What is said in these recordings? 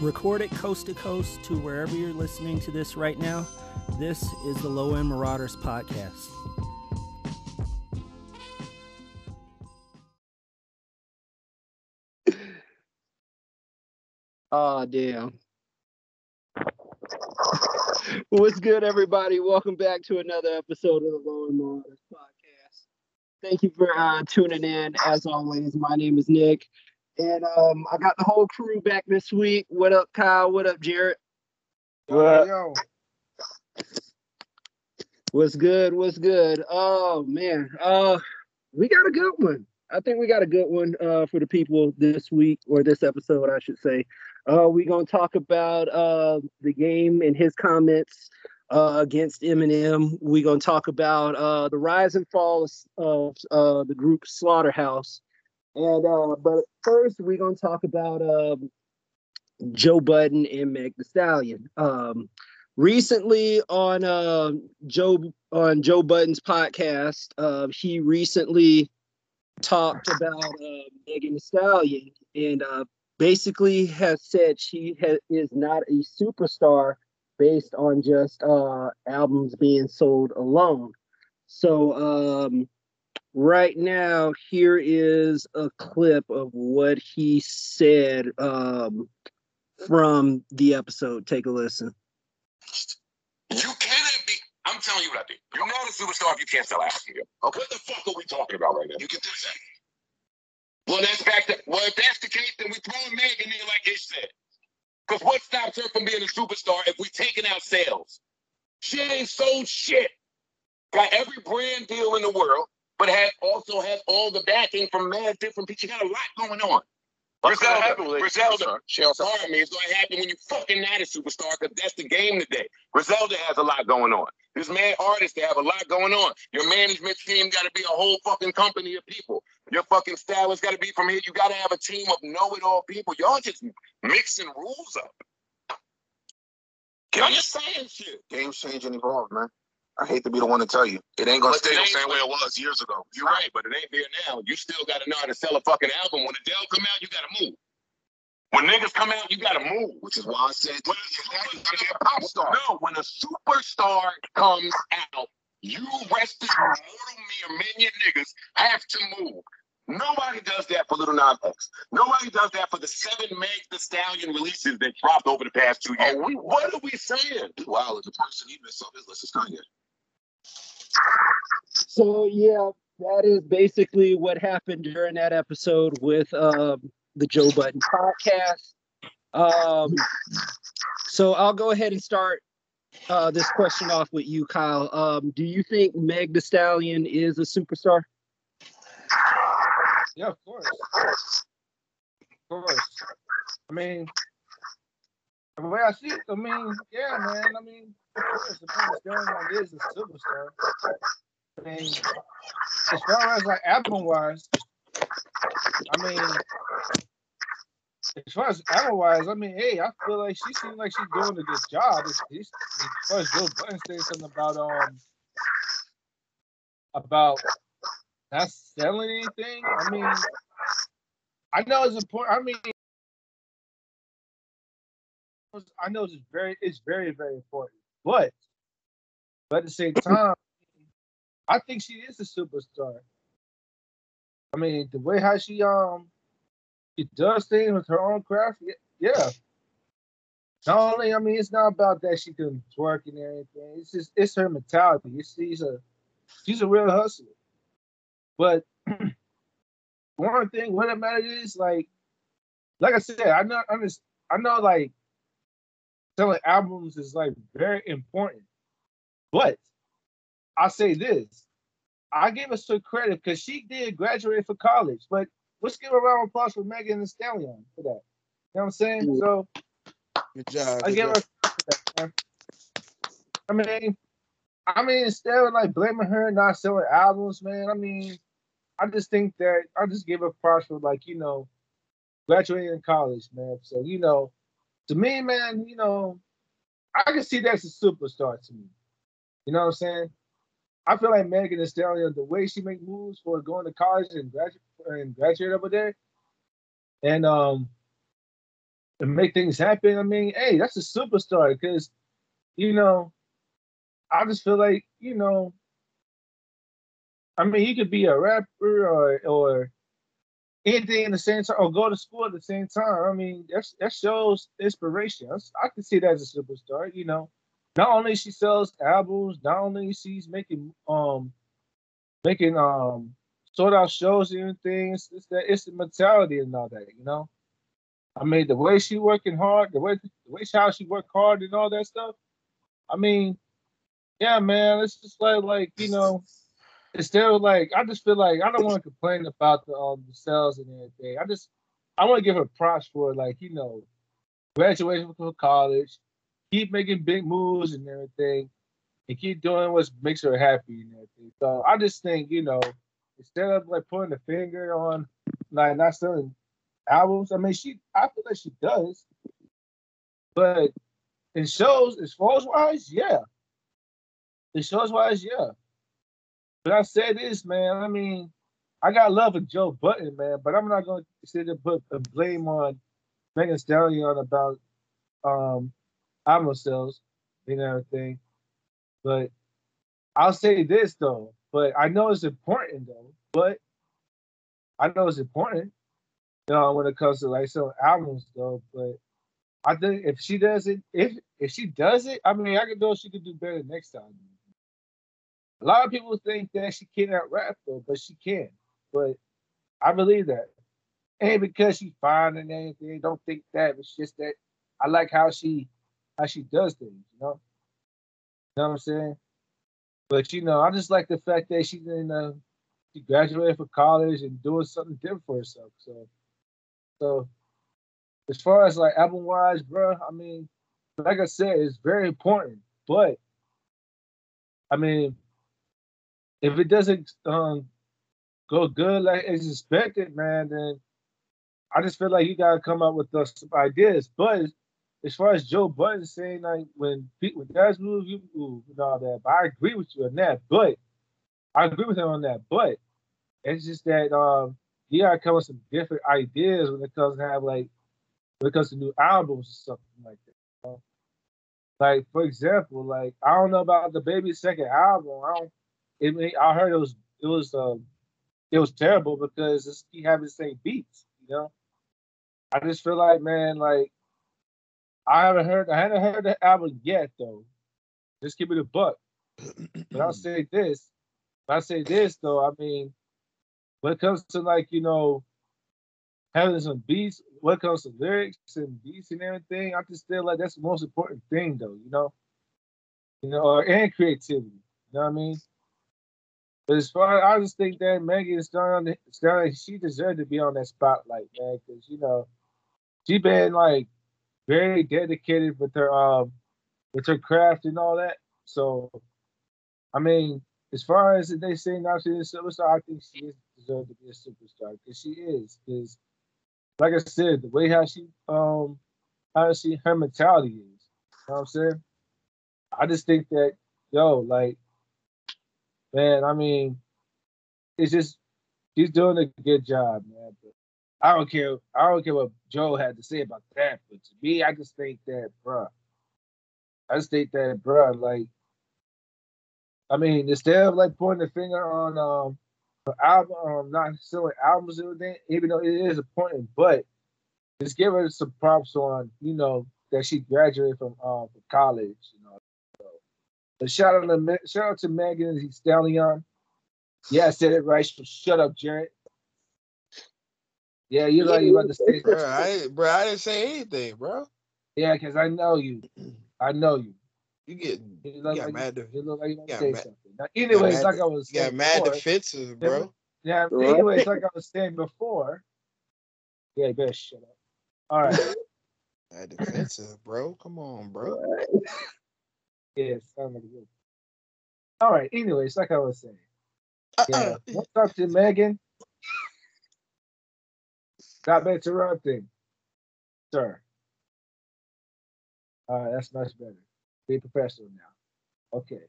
Recorded coast to coast to wherever you're listening to this right now, this is the Low End Marauders podcast. Oh damn. What's good, everybody? Welcome back to another episode of the Low End Marauders podcast. Thank you for uh, tuning in. As always, my name is Nick, and um, I got the whole crew back this week. What up, Kyle? What up, Jared? What? Yo. What's good? What's good? Oh man, uh, we got a good one. I think we got a good one uh, for the people this week or this episode, I should say. Uh, we're gonna talk about uh, the game and his comments uh, against Eminem. We're gonna talk about uh, the rise and fall of uh, the group Slaughterhouse. And uh, but first, we're gonna talk about um, Joe Budden and Meg The Stallion. Um, recently on uh, Joe on Joe Budden's podcast, uh, he recently talked about uh, Megan Thee Stallion and uh, basically has said she ha- is not a superstar based on just uh, albums being sold alone. So um, right now, here is a clip of what he said um, from the episode. Take a listen. You cannot be. I'm telling you what I think. You're not a superstar if you can't sell albums. Okay. What the fuck are we talking about right now? You get this. Well, that's back to well, if that's the case, then we throw Meg in there like Ish said. Because what stops her from being a superstar if we're taking out sales? She ain't sold shit. Got every brand deal in the world, but has also has all the backing from mad different people. She got a lot going on. What's gonna happen Griselda, Griselda, She also Sorry, man, it's gonna happen when you fucking not a superstar, because that's the game today. Griselda has a lot going on. This man artists they have a lot going on. Your management team gotta be a whole fucking company of people. Your fucking stylist gotta be from here. You gotta have a team of know-it-all people. Y'all just mixing rules up. I'm just saying shit. games change and evolve, man. I hate to be the one to tell you. It ain't gonna But stay the same way it was years ago. You're right, but it ain't there now. You still gotta know how to sell a fucking album. When Adele come out, you gotta move. When niggas come out, you gotta move. Which is why I said When a superstar- a pop star. No, when a superstar comes out, you rested mortal me or minion niggas have to move. Nobody does that for Little Nas X. Nobody does that for the seven Meg The Stallion releases that dropped over the past two oh, years. Oh, we- what are we saying? Wow, the person he missed off his list is Kanye. So yeah, that is basically what happened during that episode with um, the Joe Budden podcast. Um, so I'll go ahead and start uh, this question off with you, Kyle. Um, do you think Meg The Stallion is a superstar? Yeah, of course. Of course. I mean, the way I see it, I mean, yeah, man. I mean, of course, the Prince Stallion is superstar. I mean, as far as like album wise, I mean, as far as album wise, I mean, hey, I feel like she seems like she's doing a good job. As far as Joe Budden saying something about um about not selling anything. I mean, I know it's important. I mean, I know it's very, it's very, very important. But, but at the same time, I think she is a superstar. I mean, the way how she um she does things with her own craft, yeah. Not only, I mean, it's not about that she can twerk and everything. It's just it's her mentality. It's, she's a she's a real hustler. But one thing, what it matters is like, like I said, I know, I know, I know, like selling albums is like very important. But I say this, I give her some credit because she did graduate for college. But let's give a round of applause for Megan Thee Stallion for that. You know what I'm saying? So Good job. I good give her job. credit that. I mean, I mean, instead of like blaming her not selling albums, man. I mean, I just think that I just give her props for like you know graduating in college, man. So you know, to me, man, you know, I can see that's a superstar to me. You know what I'm saying? I feel like Megan Thee Stallion, the way she make moves for going to college and graduate and graduate over there, and um, and make things happen. I mean, hey, that's a superstar because, you know, I just feel like, you know, I mean, he could be a rapper or or anything in the same time, or go to school at the same time. I mean, that's, that shows inspiration. That's, I can see that as a superstar. You know, not only she sells albums, not only she's making um making um sort out shows and things. It's that it's the mentality and all that. You know, I mean, the way she working hard, the way the way she, how she work hard and all that stuff. I mean, yeah, man, it's just like like you know instead of like, I just feel like I don't want to complain about the um the sales and everything. I just I want to give her props for like you know graduation from college, keep making big moves and everything, and keep doing what makes her happy and everything. So I just think you know instead of like putting the finger on like not selling albums, I mean she I feel like she does, but in shows as far as wise, yeah. In shows wise, yeah. But I say this, man. I mean, I got love for Joe Budden, man, but I'm not going to sit and put a blame on Megan Stallion about um album sales and everything. But I'll say this though. But I know it's important though. But I know it's important, you know, when it comes to like selling albums though. But I think if she does it, if if she does it, I mean, I can know she could do better next time. A lot of people think that she cannot rap though, but she can. But I believe that. And because she's fine and anything, don't think that. It's just that I like how she how she does things, you know? You know what I'm saying? But you know, I just like the fact that she's in uh she graduated from college and doing something different for herself. So so as far as like album wise, bro, I mean, like I said, it's very important. But I mean, if it doesn't um, go good like as expected, man, then I just feel like you gotta come up with some ideas. But as far as Joe Budden saying like when when guys move, you move and all that. But I agree with you on that. But I agree with him on that. But it's just that um you gotta come with some different ideas when it comes to have like when it comes to new albums or something like that. You know? Like for example, like I don't know about the baby second album. I don't it, I heard it was it was um it was terrible because he having the same beats, you know. I just feel like man, like I haven't heard I haven't heard the album yet though. Just give me the buck. but I'll say this. I say this though, I mean, when it comes to like, you know, having some beats, when it comes to lyrics and beats and everything, I just feel like that's the most important thing though, you know. You know, or and creativity. You know what I mean? But as far I just think that Megan Stallion, Stallion, she deserved to be on that spotlight, man, because you know she been like very dedicated with her um with her craft and all that. So, I mean, as far as they say now she's a superstar, I think she is deserved to be a superstar because she is. Because, like I said, the way how she um how she her mentality is. You know what I'm saying? I just think that yo, like man, I mean, it's just he's doing a good job, man. But I don't care. I don't care what Joe had to say about that. But to me, I just think that, bro. I just think that, bro. Like, I mean, instead of like pointing the finger on um album, um, not selling albums and everything, even though it is important, but just give her some props on, you know, that she graduated from um from college, you know, but shout out to shout out to Megan Thee Stallion. Yeah, I said it right. Shut up, Jared. Yeah, you know you about to say. Bro, I, bro, I didn't say anything, bro. Yeah, because I know you. I know you. You get you, got like mad. You, look like you want to say mad, something. Now, anyways, like I was saying, got mad before, defensive, bro. Yeah. Anyways, like I was saying before. Yeah, better shut up. All right. Mad defensive, bro. Come on, bro. Yeah, sounds like good. All right. Anyways, like I was saying. Yeah. What's up to Megan? Stop interrupting, sir. All right, that's much better. Be professional now. Okay.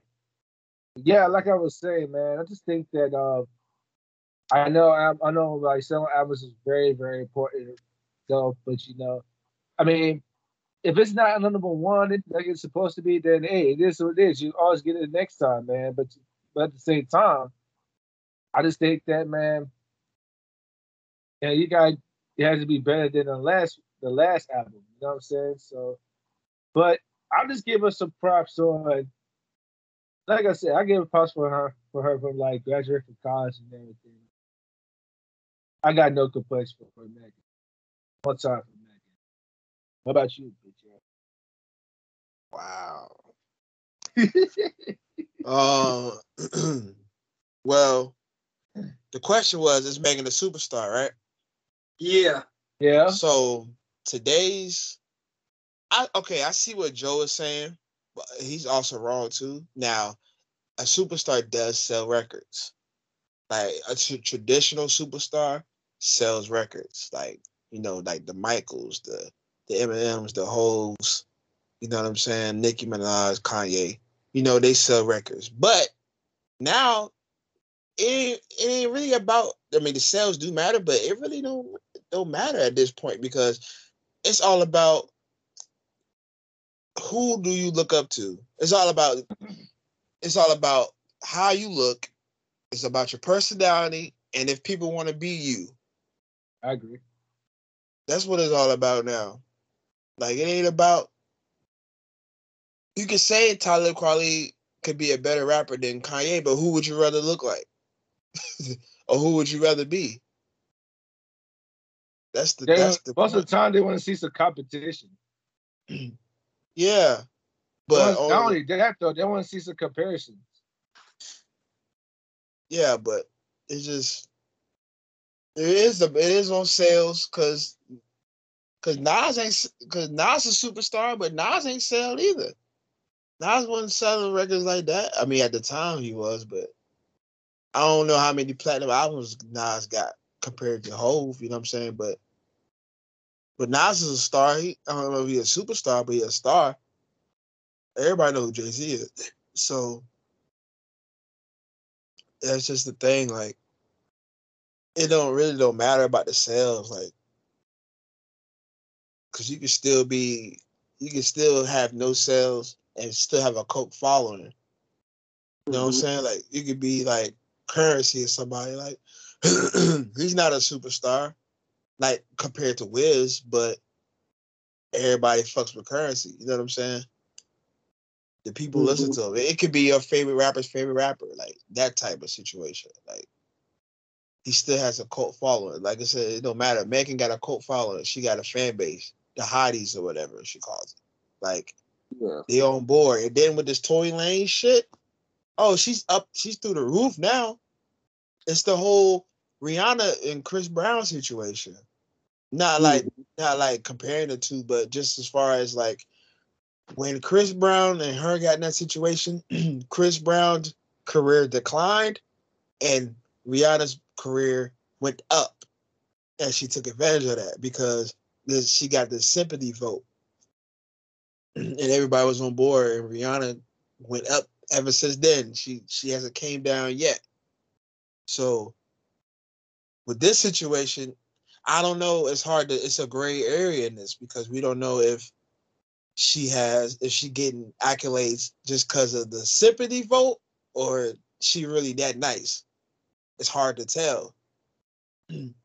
Yeah, like I was saying, man, I just think that uh, I know I, I know like selling albums is very, very important, though. But you know, I mean, if it's not number one like it's supposed to be, then hey, it is what it is. You always get it next time, man. But but at the same time, I just think that man, yeah, you got it has to be better than the last the last album. You know what I'm saying? So, but I'll just give her some props on. Like I said, I give her props for her for her from like graduating from college and everything. I got no complaints for, for Megan. One time for. What about you, bitch? Wow. uh, well, the question was, is Megan a superstar, right? Yeah. Yeah. So today's, I okay, I see what Joe is saying, but he's also wrong too. Now, a superstar does sell records. Like a t- traditional superstar sells records, like you know, like the Michaels, the the Eminems, the Hoes, you know what I'm saying? Nicki Minaj, Kanye, you know, they sell records. But now it, it ain't really about I mean the sales do matter, but it really don't don't matter at this point because it's all about who do you look up to? It's all about it's all about how you look. It's about your personality and if people want to be you. I agree. That's what it's all about now. Like it ain't about you could say Talib Kweli could be a better rapper than Kanye, but who would you rather look like? or who would you rather be? That's the they, that's the most point. of the time they want to see some competition. yeah. But not only, not only that though, they want to see some comparisons. Yeah, but it's just it is the it is on sales because because Nas ain't because Nas a superstar, but Nas ain't sell either. Nas wasn't selling records like that. I mean, at the time he was, but I don't know how many platinum albums Nas got compared to Hov. You know what I'm saying? But but Nas is a star. He, I don't know if he's a superstar, but he's a star. Everybody know who Jay Z is. So that's just the thing. Like it don't really don't matter about the sales, like because you can still be you can still have no sales and still have a cult following. You know mm-hmm. what I'm mm-hmm. saying? Like you could be like Curren$y or somebody like he's not a superstar, like compared to Wiz, but everybody fucks with Curren$y. You know what I'm saying? The people mm-hmm. listen to him. It could be your favorite rapper's favorite rapper, like that type of situation. Like he still has a cult following. Like I said, it don't matter. Megan got a cult following. She got a fan base, the hotties or whatever she calls it. Like yeah. they on board. And then with this Tory Lane shit, oh, she's up, she's through the roof now. It's the whole Rihanna and Chris Brown situation. Not like mm-hmm. not like comparing the two, but just as far as like when Chris Brown and her got in that situation, Chris Brown's career declined and Rihanna's career went up. And she took advantage of that because she got the sympathy vote. and everybody was on board and Rihanna went up ever since then. She she hasn't came down yet. So with this situation, I don't know. It's hard to. It's a gray area in this because we don't know if she has if she getting accolades just because of the sympathy vote or she really that nice. It's hard to tell.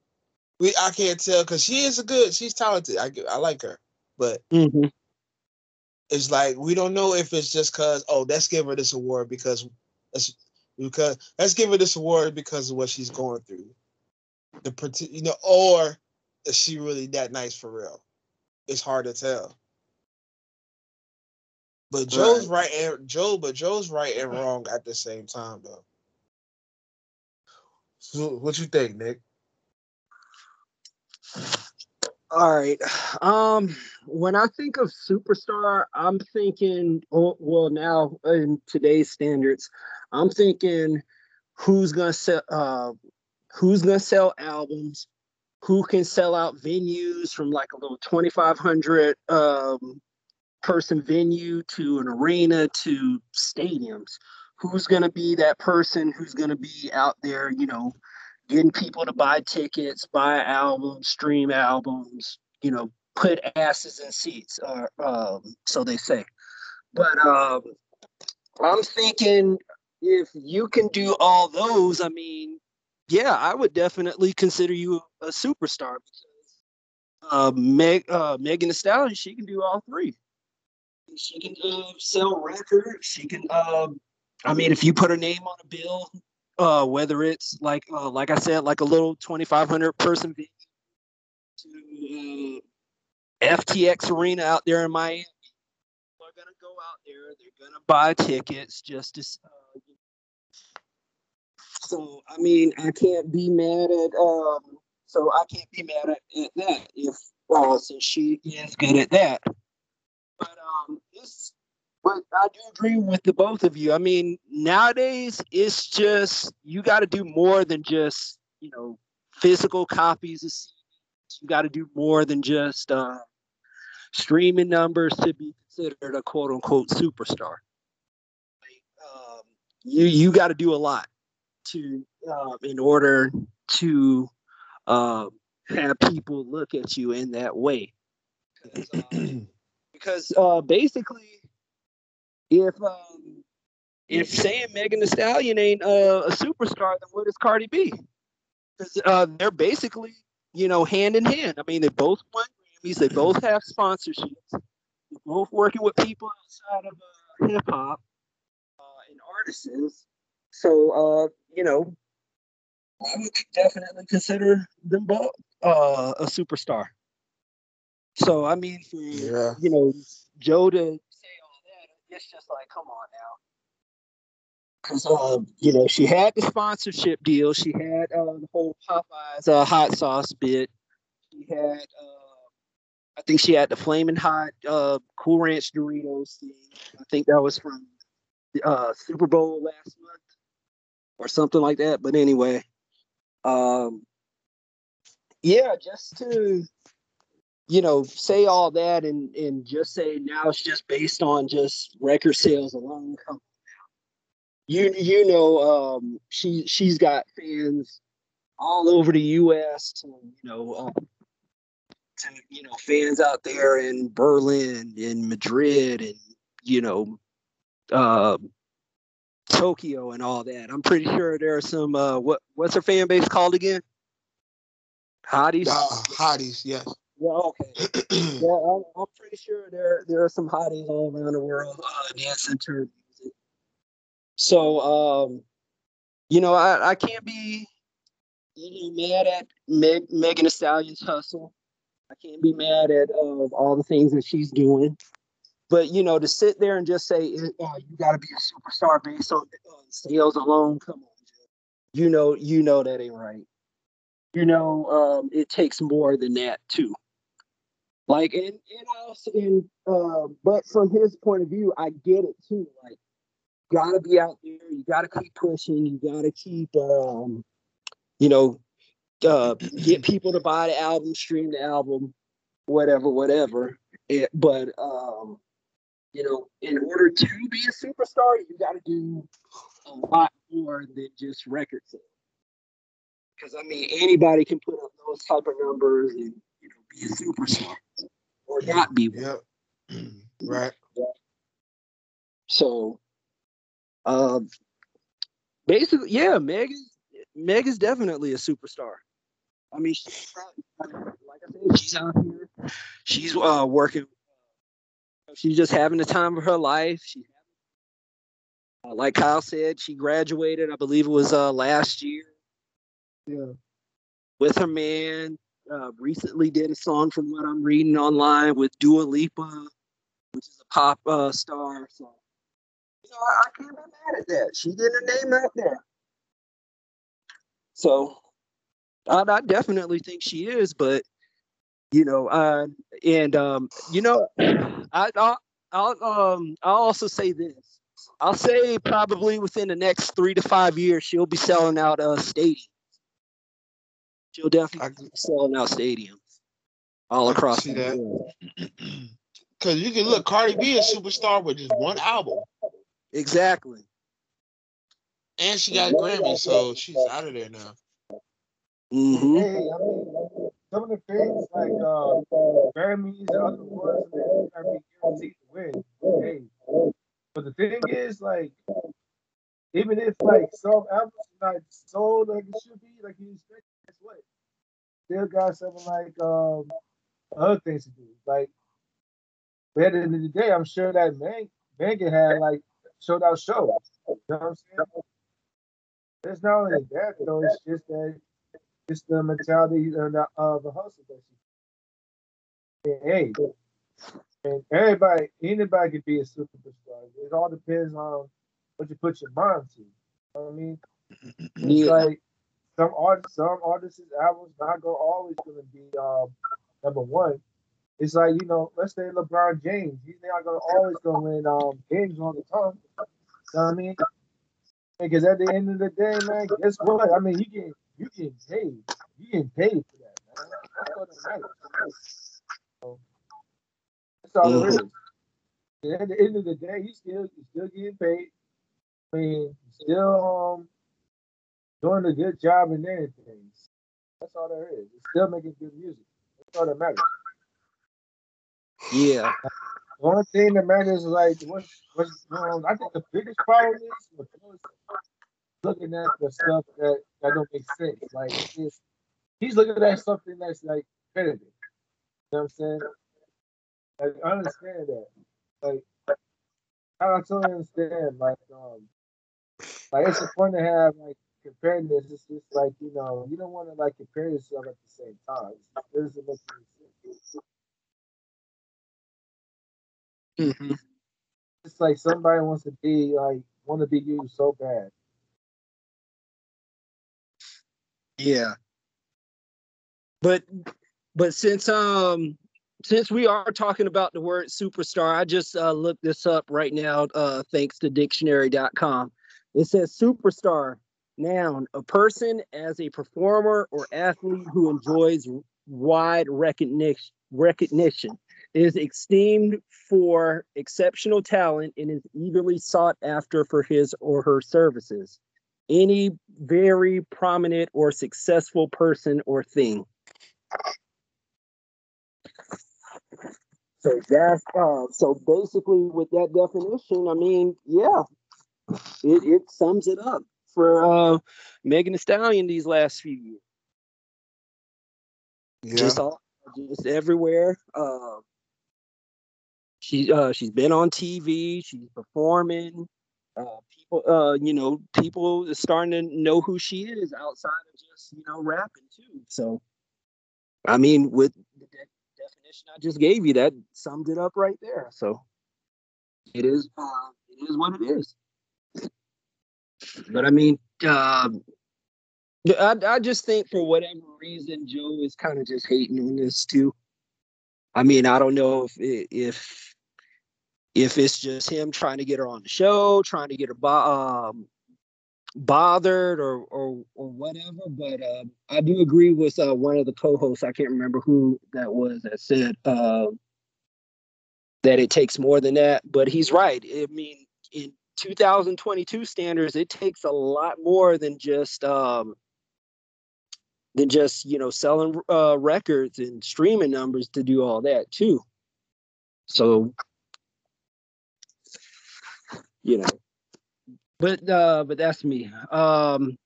we I can't tell because she is a good. She's talented. I I like her, but mm-hmm. it's like we don't know if it's just because oh let's give her this award because let's because let's give her this award because of what she's going through. The you know or is she really that nice for real? It's hard to tell. But joe's right, right and joe but joe's right and wrong at the same time though. So what you think nick all right. Um, when I think of superstar, I'm thinking, oh, well, now in today's standards, I'm thinking who's gonna sell, uh, who's gonna sell albums, who can sell out venues from like a little 2,500 um, person venue to an arena to stadiums. Who's gonna be that person who's gonna be out there, you know, getting people to buy tickets, buy albums, stream albums, you know, put asses in seats, or um, so they say. But um, I'm thinking if you can do all those, I mean, yeah, I would definitely consider you a superstar because uh, Meg, uh, Megan Thee Stallion, she can do all three. She can uh, sell records. She can. Uh, I mean, if you put her name on a bill, uh, whether it's like, uh, like I said, like a little 2,500 person venue to uh, FTX Arena out there in Miami, people are gonna go out there. They're gonna buy tickets just to. Uh, so I mean, I can't be mad at. Um, so I can't be mad at, at that if uh, since she is good at that. But um, it's but I do agree with the both of you. I mean, nowadays it's just you got to do more than just you know physical copies of CDs. You got to do more than just uh, streaming numbers to be considered a quote unquote superstar. Like, um, you you got to do a lot to um, in order to um, have people look at you in that way. Because, um, because uh, basically, if um, if saying Megan Thee Stallion ain't uh, a superstar, then what is Cardi B? Because uh, they're basically, you know, hand in hand. I mean, they both won Grammys. They both have sponsorships. They're both working with people outside of uh, hip hop uh, and artists. So, uh, you know, I would definitely consider them both uh, a superstar. So I mean, for Yeah. you know Joe to say all that, it's just like, come on now. Because uh, you know, she had the sponsorship deal. She had uh, the whole Popeyes uh, hot sauce bit. She had, uh, I think she had the flaming hot uh, Cool Ranch Doritos thing. I think that was from the uh, Super Bowl last month or something like that. But anyway, um, yeah, just to you know say all that and and just say now it's just based on just record sales alone. You you know um, she she's got fans all over the U.S. to you know um, to you know fans out there in Berlin, in Madrid, and you know um Tokyo and all that. I'm pretty sure there are some uh what what's her fan base called again? Hotties. Uh, hotties, yes. Yeah, okay. Yeah, I'm, I'm pretty sure there there are some hotties all around the world uh, dancing to music. So um, you know, I, I can't be you know, mad at Meg, Megan Thee Stallion's hustle. I can't be mad at uh, all the things that she's doing. But you know, to sit there and just say uh, you got to be a superstar based on uh, sales alone, come on, you know, you know that ain't right. You know, um, it takes more than that too. Like, and and also, and uh, but from his point of view, I get it too. Like, gotta be out there. You gotta keep pushing. You gotta keep, um, you know, uh, get people to buy the album, stream the album, whatever, whatever. It, but um, you know, in order to be a superstar, you got to do a lot more than just record sales. Because I mean, anybody can put up those type of numbers and be a superstar or not be one. Yep. right. So, um, basically, yeah, Meg is Meg is definitely a superstar. I mean, she's probably, like I said, she's out here. She's uh, working. She's just having the time of her life. She, uh, like Kyle said, she graduated. I believe it was uh, last year. Yeah. With her man. Uh, recently did a song from what I'm reading online with Dua Lipa, which is a pop uh, star. So I, I can't be mad at that. She getting her name out there. So I, I definitely think she is, but you know, uh, and um, you know, I, I'll, I'll um, I'll also say this. I'll say probably within the next three to five years, she'll be selling out uh stadiums. She'll definitely I- be selling out stadiums all I across see the that. world. Because you can look, Cardi B is a superstar with just one album, Exactly. and she got a Grammy, so she's out of there now. Mm-hmm. Hey, I mean, some of the things like uh, Grammys and other awards, man, gotta guaranteed to win. Hey, but the thing is, like, even if like some albums not sold like it should be, like you expect, guess what? Still got something like um other things to do. Like, but at the end of the day, I'm sure that man Megan had like sold out shows. You know what I'm saying? It's not only that though, it's just that it's the mentality of the, of the hustle that she hey, and everybody, anybody can be a superstar. It all depends on what you put your mind to. You know what I mean? It's like some artists, some artists' albums not go always gonna be um, number one. It's like you know, let's say LeBron James, he's not gonna always gonna win um games all the time. You know what I mean? Because at the end of the day, man, guess what? I mean, you get you get paid. You get paid for that, man. That's what it matters. So, that's all it is. And at the end of the day, you still you still getting paid. I mean, still um doing a good job in anything. That's all there is. It's still making good music. That's all that matters. Yeah. The only thing that matters is like what's what's um, I think the biggest problem is looking at the stuff that, that don't make sense. Like it's, he's looking at something that's like repetitive. You know what I'm saying? Like I understand that. Like I don't totally understand. Like um like it's fun to have like comparing this. It's just like, you know, you don't want to like compare yourself at the same time. It doesn't make any sense. hmm It's like somebody wants to be like want to be you so bad. Yeah. But but since um since we are talking about the word superstar, I just uh, looked this up right now uh, thanks to dictionary.com. It says superstar, noun, a person as a performer or athlete who enjoys wide recognition recognition is esteemed for exceptional talent and is eagerly sought after for his or her services. Any very prominent or successful person or thing. So that's uh, so basically with that definition, I mean, yeah, it, it sums it up for uh, Megan Thee Stallion these last few years. Yeah. Just all, just everywhere. Uh, she uh, she's been on TV. She's performing. Uh, people, uh, you know, people are starting to know who she is outside of just you know rapping too. So, I mean, with the de- definition I just gave you, that summed it up right there. So, it is uh, it is what it is. But I mean, um, I I just think for whatever reason, Joe is kind of just hating on this too. I mean, I don't know if if if it's just him trying to get her on the show, trying to get her bo- um, bothered or or or whatever. But um, I do agree with uh, one of the co-hosts. I can't remember who that was that said um that it takes more than that. But he's right. I mean, in 2022 standards, it takes a lot more than just um, than just you know selling uh, records and streaming numbers to do all that too. So you know, but uh, but that's me. Um,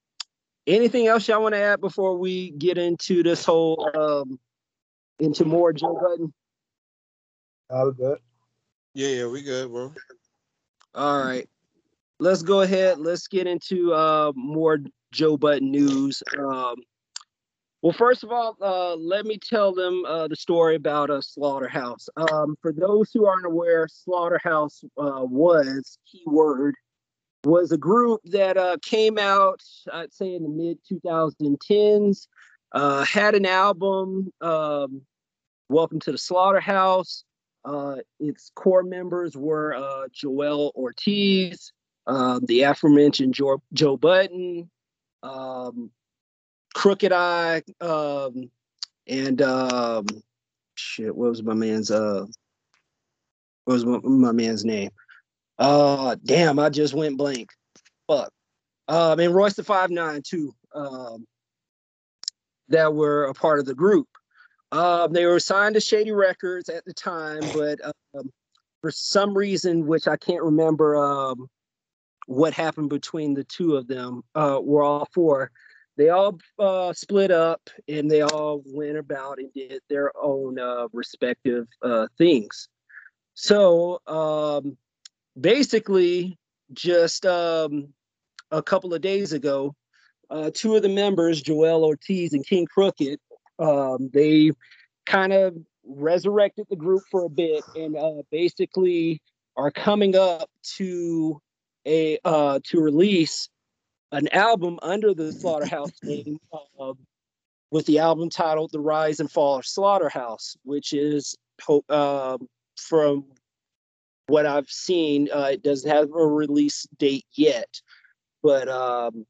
anything else y'all want to add before we get into this whole um, into more Joe Budden? All good. Yeah, yeah, we good, bro. All right. Let's go ahead. Let's get into uh, more Joe Budden news. Um, well, first of all, uh, let me tell them uh, the story about a slaughterhouse. Um, for those who aren't aware, slaughterhouse uh, was keyword was a group that uh, came out, I'd say, in the mid 2010s. Uh, had an album, um, "Welcome to the Slaughterhouse." Uh, its core members were uh, Joell Ortiz, um, the aforementioned Joe, Joe Budden, um, Crooked I, um, and um, shit. What was my man's? Uh, what was my, my man's name? Uh, damn, I just went blank. Fuck. Um, and Royce the Five Nine too. Um, that were a part of the group. Um, they were signed to Shady Records at the time, but um, for some reason, which I can't remember um, what happened between the two of them, uh, were all four. They all uh, split up and they all went about and did their own uh, respective uh, things. So um, basically, just um, a couple of days ago, uh, two of the members, Joell Ortiz and Kxng Crooked, um, they kind of resurrected the group for a bit and uh, basically are coming up to a uh, to release an album under the Slaughterhouse name uh, with the album titled "The Rise and Fall of Slaughterhouse," which is uh, from what I've seen, uh, it doesn't have a release date yet, but um,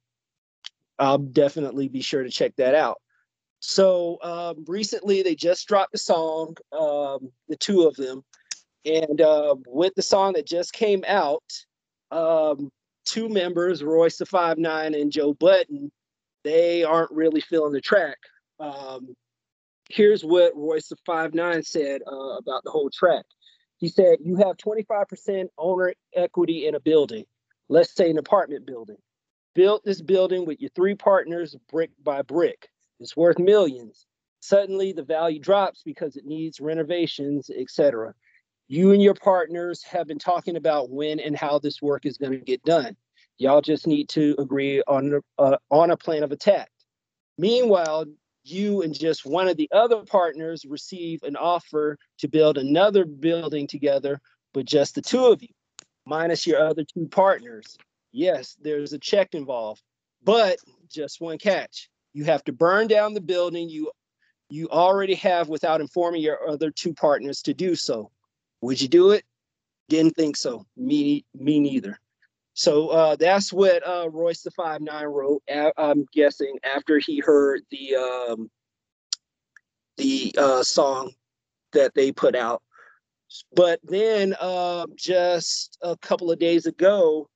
I'll definitely be sure to check that out. So um, recently, they just dropped a song, um, the two of them, and uh, with the song that just came out, um, two members, Royce the Five Nine and Joe Budden, they aren't really feeling the track. Um, here's what Royce the Five Nine said uh, about the whole track. He said, "You have 25% owner equity in a building, let's say an apartment building. Built this building with your three partners, brick by brick. It's worth millions. Suddenly, the value drops because it needs renovations, etc. You and your partners have been talking about when and how this work is going to get done. Y'all just need to agree on uh, on a plan of attack. Meanwhile, you and just one of the other partners receive an offer to build another building together, but just the two of you, minus your other two partners. Yes, there's a check involved, but just one catch. You have to burn down the building you you already have without informing your other two partners to do so. Would you do it? Didn't think so. Me, me neither. So uh, that's what uh, Royce the Five Nine wrote. I'm guessing after he heard the um, the uh, song that they put out. But then uh, just a couple of days ago,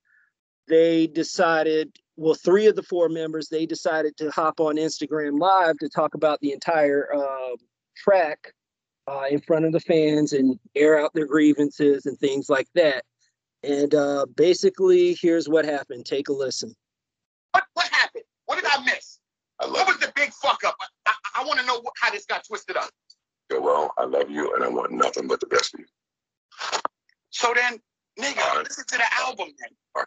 they decided. Well, three of the four members they decided to hop on Instagram Live to talk about the entire uh, track uh, in front of the fans and air out their grievances and things like that. And uh, basically, here's what happened. Take a listen. What what happened? What did I miss? what was the big fuck up? I, I, I want to know what, how this got twisted up. Yeah, well, I love you and I want nothing but the best for you. So then, nigga, right. listen to the album then. Right.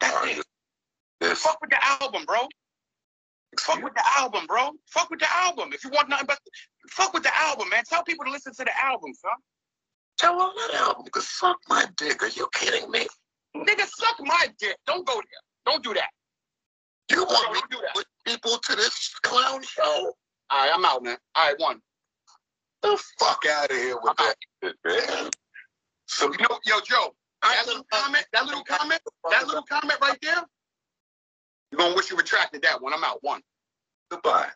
That's right. it. This. Fuck with the album, bro. Fuck with the album, bro. Fuck with the album. If you want nothing but fuck with the album, man. Tell people to listen to the album, son. Tell them that album, cause suck my dick. Are you kidding me? Nigga, suck my dick. Don't go there. Don't do that. You want me to do that? put people to this clown show? All right, I'm out, man. All right, one. The fuck out of here with I'm that shit, man. So you know, yo, Joe, that little comment, that little comment, that little comment right there. You're gonna wish you retracted that one. I'm out. One. Goodbye.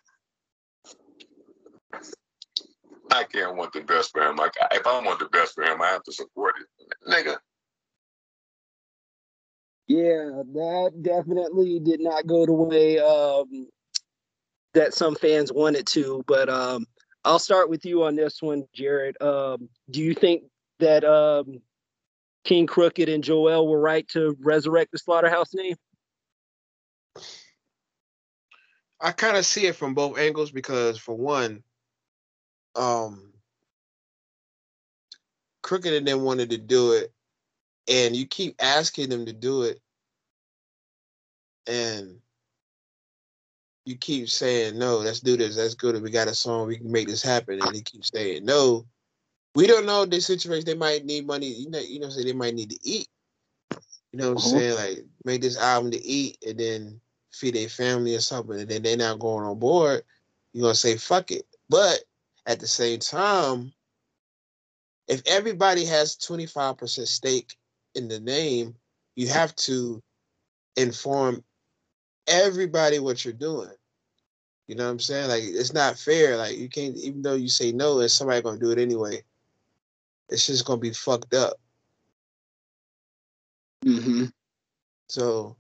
I can't want the best for him. Like if I want the best for him, I have to support it, nigga. Yeah, that definitely did not go the way um, that some fans wanted to. But um, I'll start with you on this one, Jared. Um, do you think that um, Kxng Crooked and Joell were right to resurrect the Slaughterhouse name? I kind of see it from both angles because, for one, um, Crooked and them wanted to do it, and you keep asking them to do it, and you keep saying no. Let's do this. That's good. We got a song. We can make this happen. And he keeps saying no. We don't know the situation. They might need money. You know. You know. Say they might need to eat. You know what I'm uh-huh. saying? Like make this album to eat, and then feed their family or something, and then they're not going on board. You're gonna say fuck it. But at the same time, if everybody has 25% stake in the name, you have to inform everybody what you're doing. You know what I'm saying? Like it's not fair. Like you can't even though you say no, and somebody gonna do it anyway. It's just gonna be fucked up. Mm-hmm. So,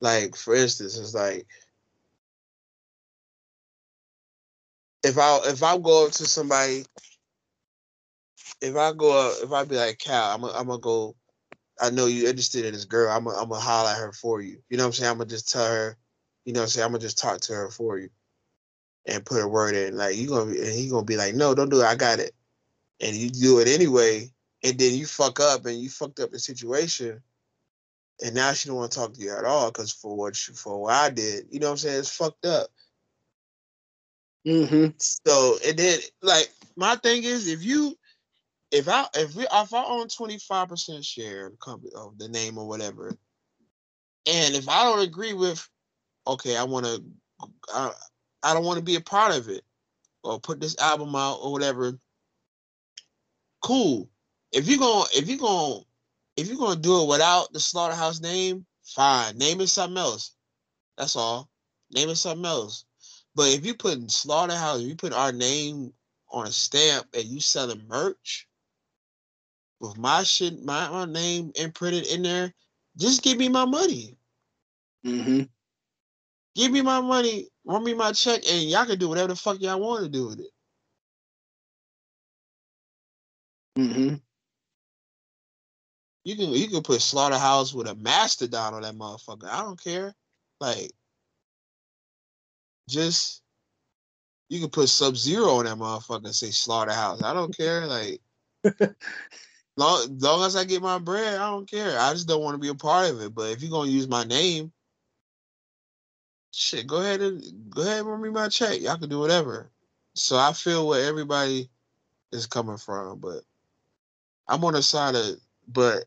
like for instance, it's like if I if I go up to somebody, if I go up, if I be like Cal, I'm gonna I'm go. I know you're interested in this girl. I'm gonna I'm gonna holler at her for you. You know what I'm saying? I'm gonna just tell her. You know what I'm saying? I'm gonna just talk to her for you, and put a word in. Like you gonna be, and he gonna be like, no, don't do it. I got it. And you do it anyway, and then you fuck up and you fucked up the situation. And now she don't want to talk to you at all because for what you, for what I did, you know what I'm saying? It's fucked up. Mm-hmm. So and then like my thing is if you if I if we if I own 25% share of the company of the name or whatever, and if I don't agree with okay, I wanna I, I don't want to be a part of it or put this album out or whatever, cool. If you're gonna if you're gonna if you're gonna do it without the slaughterhouse name, fine. Name it something else. That's all. Name it something else. But if you put in slaughterhouse, if you put our name on a stamp and you sell selling merch with my shit, my, my name imprinted in there, just give me my money. Mm-hmm. Give me my money, run me my check, and y'all can do whatever the fuck y'all want to do with it. Mm-hmm. You can you can put slaughterhouse with a mastodon on that motherfucker. I don't care. Like just you can put sub zero on that motherfucker and say slaughterhouse. I don't care. Like long, long as I get my bread, I don't care. I just don't want to be a part of it. But if you're gonna use my name, shit, go ahead and go ahead and run me my check. Y'all can do whatever. So I feel where everybody is coming from, but I'm on the side of but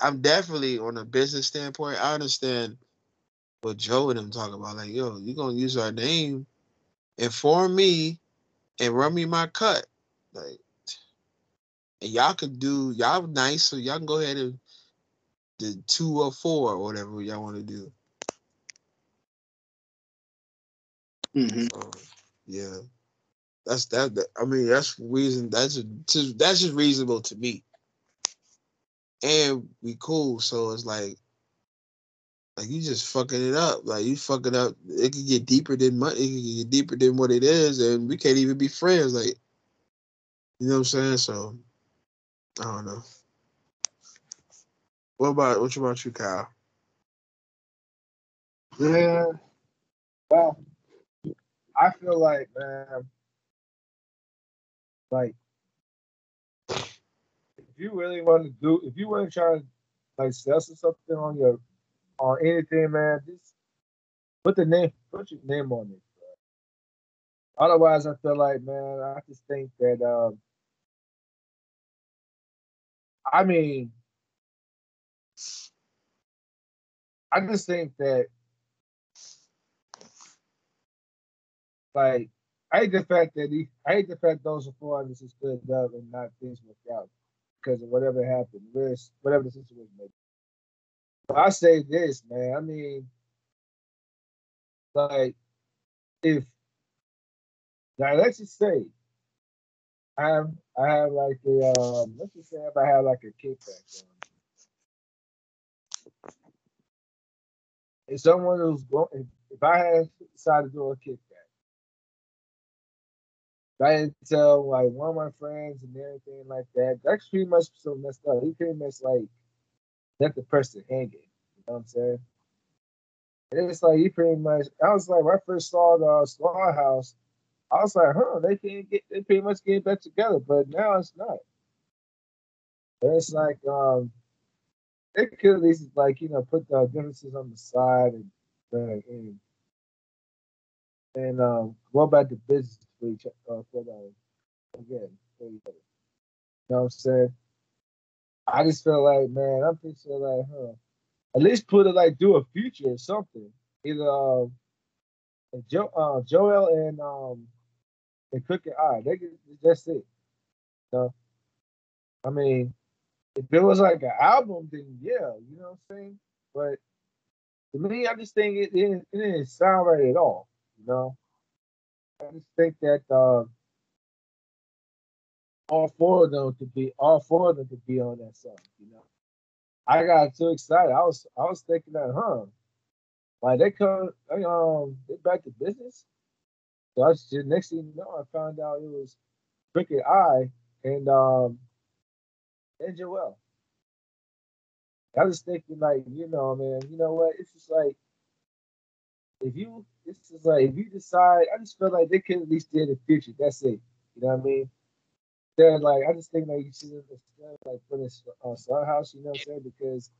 I'm definitely on a business standpoint. I understand what Joe and them talk about. Like, yo, you gonna use our name, inform me, and run me my cut. Like, and y'all can do y'all nice, so y'all can go ahead and the two or four or whatever y'all want to do. Mm-hmm. So, yeah, that's that, that. I mean, that's reason. That's just, that's just reasonable to me. And we cool, so it's like, like you just fucking it up. Like you fucking up. It could get deeper than money. It could get deeper than what it is, and we can't even be friends. Like, you know what I'm saying? So, I don't know. What about what about you, Kyle? Yeah. Well, I feel like, man, like, you really want to do, if you want to try to like sell something on your, on anything, man, just put the name, put your name on it. Bro. Otherwise, I feel like, man, I just think that, um, I mean, I just think that like I hate the fact that he I hate the fact those is stood up and not things worked out because of whatever happened, this whatever the situation may be. But I say this, man. I mean, like if now let's just say I have I have like a um let's just say if I have like a kickback on if someone who's going, if, if I had decided to do a kickback, didn't tell like one of my friends and everything like that, that's pretty much so messed up. He pretty much like left the person hanging. You know what I'm saying? And it's like he pretty much. I was like, when I first saw the slaughterhouse, I was like, huh, they can't get, they pretty much get back together, but now it's not. And it's like, um, they could at least like you know put the differences on the side and uh, and, and um, go about the business for each uh, for the again for each other. You know what I'm saying? I just feel like man, I'm pretty sure like, huh? At least put it like do a feature or something. Either um, Joe, uh, Joell and um, and Crooked I. They can, that's it. You know? I mean, if it was like an album, then yeah, you know what I'm saying. But to me, I just think it, it, it didn't sound right at all. You know, I just think that uh, all four of them could be all four of them could be on that song. You know, I got too excited. I was I was thinking that, huh? Like they come, they, um, they back to business. So I just, next thing you know, I found out it was Crooked I and um and Joell. I was thinking like, you know, man, you know what? It's just like if you it's just like if you decide, I just feel like they could at least do the future. That's it. You know what I mean? They're like, I just think like you should have like put this uh, Slaughterhouse. You know what I'm saying? Because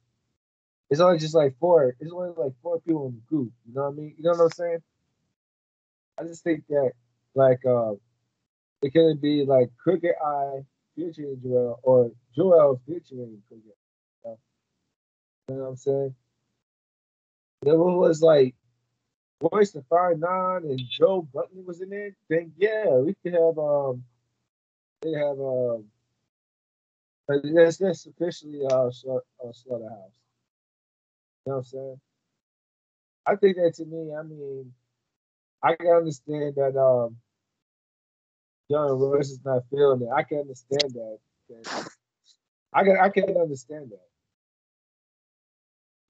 it's only just like four. It's only like four people in the group. You know what I mean? You know what I'm saying? I just think that like uh, it could be like Crooked I featuring Joell or Joell featuring Crooked. You know? you know what I'm saying? It was like Royce the Five Nine and Joe Budden was in it, then yeah, we could have um they have um uh, that's that's officially uh, uh slaughterhouse. You know what I'm saying? I think that to me, I mean, I can understand that um Young Royce is not feeling it. I can understand that. I can I can understand that.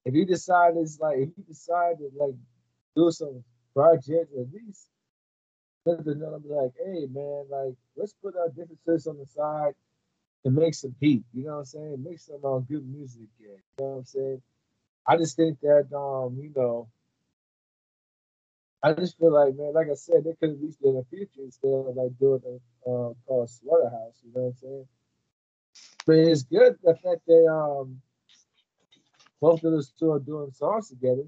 If you decide it's like if you decide to like do some projects at least let them know be like, hey man, like let's put our differences on the side and make some heat. You know what I'm saying? Make some good music again. You know what I'm saying? I just think that um, you know, I just feel like man, like I said, they could at least in the future instead of like doing a uh, called Slaughterhouse. You know what I'm saying? But it's good the fact that um both of us two are doing songs together.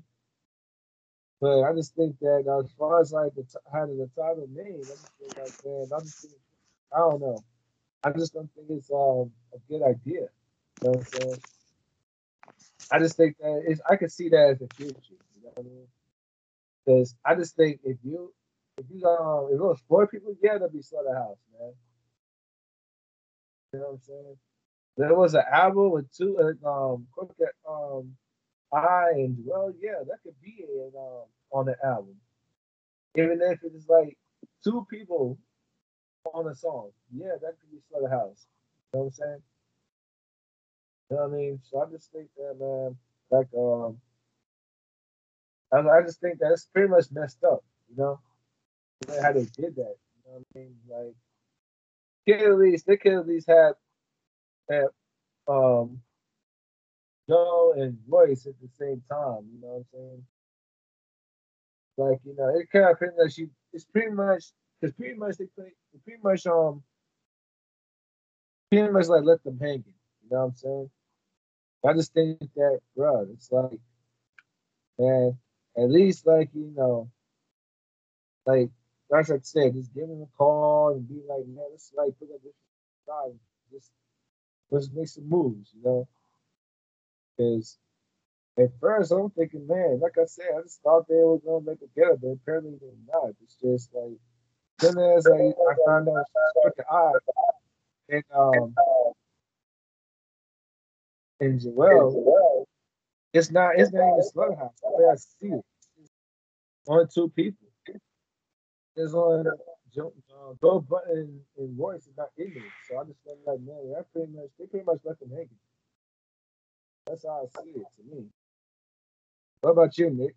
But I just think that as far as like the t- having the title name, I just think like man, I'm just think, I don't know. I just don't think it's um a good idea. You know what I'm saying? I just think that it's, I could see that as a future. You know what I mean? Because I just think if you if you um if was four people, yeah, that'd be Slaughterhouse, man. You know what I'm saying? There was an album with two uh, um um I and well, yeah, that could be in, um, on the album. Even if it's like two people on a song, yeah, that could be Slaughterhouse. You know what I'm saying? You know what I mean? So I just think that man, like um, I, I just think that's pretty much messed up. You know, how they did that. You know what I mean? Like, could at least they could at least have um Joe and Royce at the same time. You know what I'm saying? Like you know, it kind of pretty much you. It's pretty much because pretty much they play. Pretty much um. Pretty much like let them hang it. You know what I'm saying? I just think that, bro, it's like, man, at least like you know, like like I said, just give him a call and be like, man, let's like put up this side, just let's make some moves, you know. Because at first I'm thinking, man, like I said, I just thought they were gonna make it better, but apparently they're not. It's just like then as like I found out the eye and um and Joell, it's not it's not even slaughterhouse. The I see it, only two people. There's only Joe, uh, Joe Budden and Royce is not in it. So I just felt like, man, that pretty much they pretty much left them hanging. That's how I see it to me. What about you, Nick?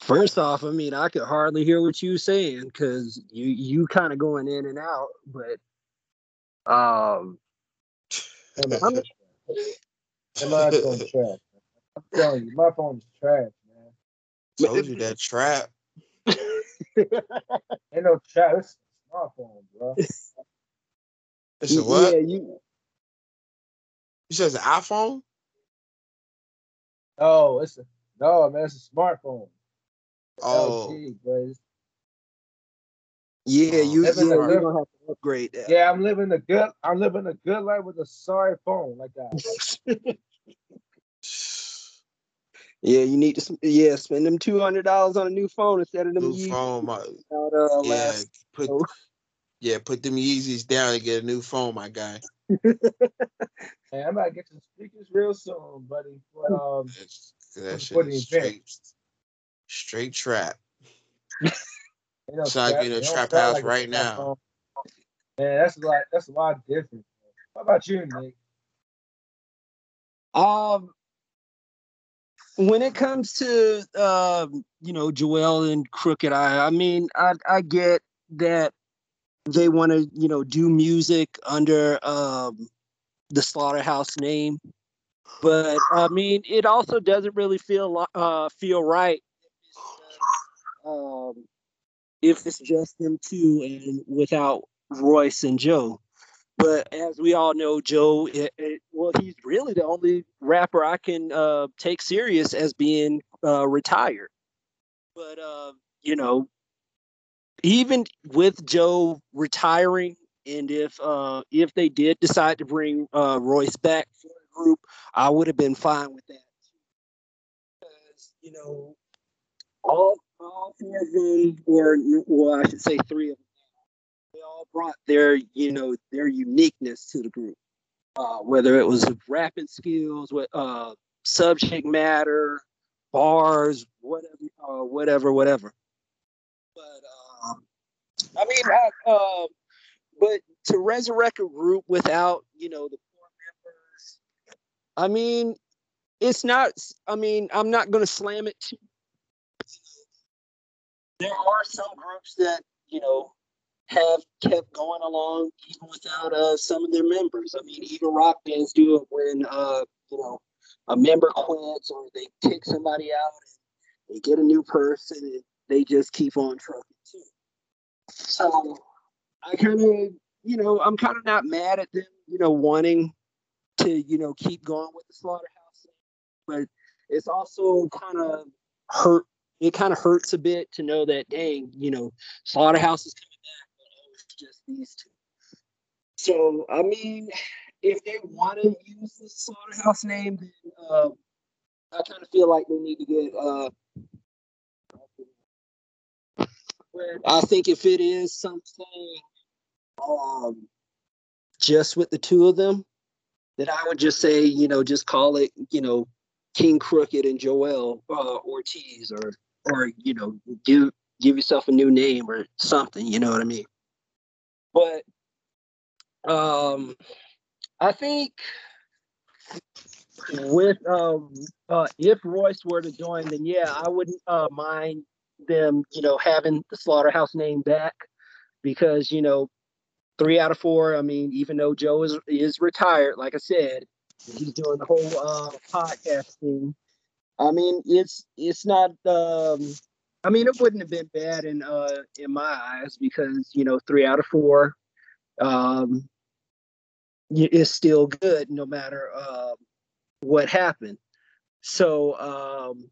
First off, I mean, I could hardly hear what you were saying because you you kind of going in and out, but um, Am I on trash? I'm telling you, my phone is trash, man. Told you that trap. Ain't no chat. It's a smartphone, bro. It's a what? Yeah, you You said it's an iPhone? No, it's a no, man. It's a smartphone. Oh, LG, but yeah, you yeah, you're live- gonna have to upgrade that. yeah, I'm living a good. I'm living a good life with a sorry phone like that. Yeah, you need to yeah spend them two hundred dollars on a new phone instead of them new Yeezys phone. My, out, uh, yeah, last. put oh. yeah, put them Yeezys down and get a new phone, my guy. Hey, I'm about to get some speakers real soon, buddy. For, um, That's, that shit For the is event. straight, straight trap. you know, Sound like trap- you're in a trap house like right now. phone. Man, that's a lot. That's a lot different. What about you, Nick? Um, when it comes to uh, you know Joell and Crooked Eye, I mean I I get that they want to you know do music under um, the Slaughterhouse name, but I mean it also doesn't really feel uh, feel right. Um, if it's just them two and without Royce and Joe. But as we all know, Joe, it, it, well, he's really the only rapper I can uh, take serious as being uh, retired. But uh, you know, even with Joe retiring, and if uh, if they did decide to bring uh, Royce back for the group, I would have been fine with that. Because you know, all all four of them, or well, I should say three of them, they all brought their you know their uniqueness to the group. Uh, whether it was rapping skills, with uh, subject matter, bars, whatever, uh, whatever, whatever. But um, I mean, I, uh, but to resurrect a group without you know the core members, I mean, it's not. I mean, I'm not going to slam it too there are some groups that you know have kept going along even without uh, some of their members. I mean, even rock bands do it when uh, you know a member quits or they kick somebody out and they get a new person and they just keep on trucking. So I kind of, you know, I'm kind of not mad at them, you know, wanting to, you know, keep going with the slaughterhouse, but it's also kind of hurt it kind of hurts a bit to know that dang, you know, Slaughterhouse is coming back, but oh, it's just these two. So I mean, if they want to use the Slaughterhouse name, then uh, I kind of feel like they need to get. Uh, I think if it is something um, just with the two of them, that I would just say, you know, just call it, you know, Kxng Crooked and Joell uh, Ortiz, or or you know, give give yourself a new name or something. You know what I mean? But um, I think with um, uh, if Royce were to join, then yeah, I wouldn't uh, mind them, you know, having the Slaughterhouse name back because you know, three out of four. I mean, even though Joe is is retired, like I said, he's doing the whole uh, podcast thing. I mean, it's it's not. Um, I mean, it wouldn't have been bad in uh, in my eyes because you know three out of four um, is still good no matter uh, what happened. So um,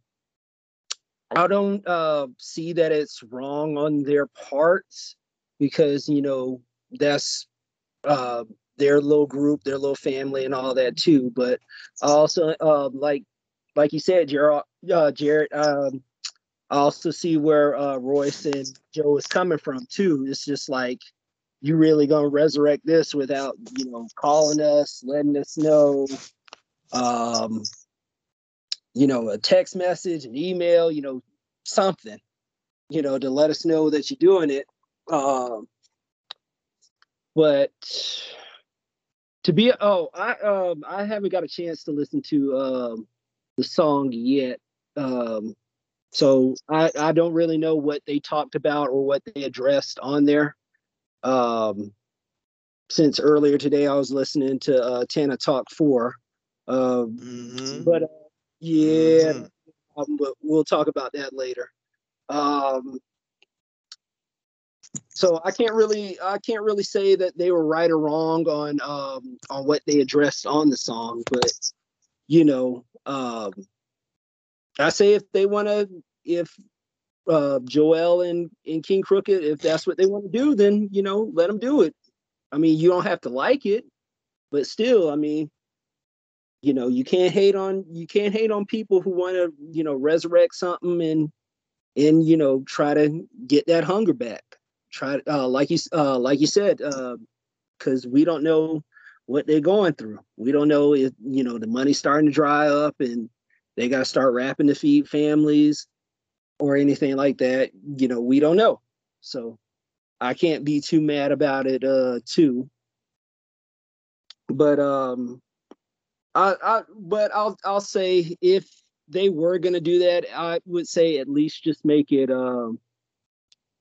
I don't uh, see that it's wrong on their parts because you know that's uh, their little group, their little family, and all that too. But also, uh, like like you said, Jared, uh, Jared um, I also see where uh, Royce and Joe is coming from too. It's just like you really gonna resurrect this without you know calling us, letting us know, um, you know, a text message, an email, you know, something, you know, to let us know that you're doing it. Um, but to be oh i um i haven't got a chance to listen to um the song yet um so i i don't really know what they talked about or what they addressed on there um since earlier today i was listening to uh tana talk 4 um mm-hmm. but uh, yeah mm-hmm. um, but we'll talk about that later um so I can't really I can't really say that they were right or wrong on um, on what they addressed on the song, but you know, um, I say if they want to, if uh, Joell and and Kxng Crooked, if that's what they want to do, then you know, let them do it. I mean, you don't have to like it, but still, I mean, you know, you can't hate on you can't hate on people who want to you know resurrect something and and you know try to get that hunger back try uh, like you uh, like you said because uh, we don't know what they're going through. We don't know if you know the money's starting to dry up and they got to start rapping to feed families or anything like that. You know, we don't know. So I can't be too mad about it uh too. But um I but I'll I'll say if they were gonna do that, I would say at least just make it um,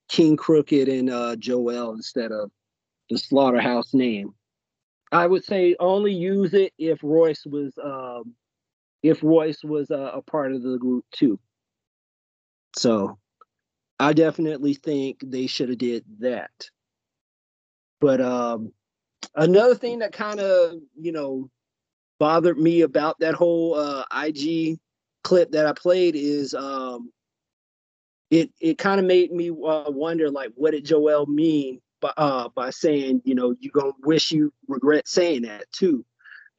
Kxng Crooked and uh, Joell instead of the Slaughterhouse name. I would say only use it if Royce was um, if Royce was uh, a part of the group too. So I definitely think they should have did that. But um, another thing that kind of you know bothered me about that whole uh, IG clip that I played is um, it it kind of made me uh, wonder like what did Joell mean by uh, by saying you know you gonna wish you regret saying that too,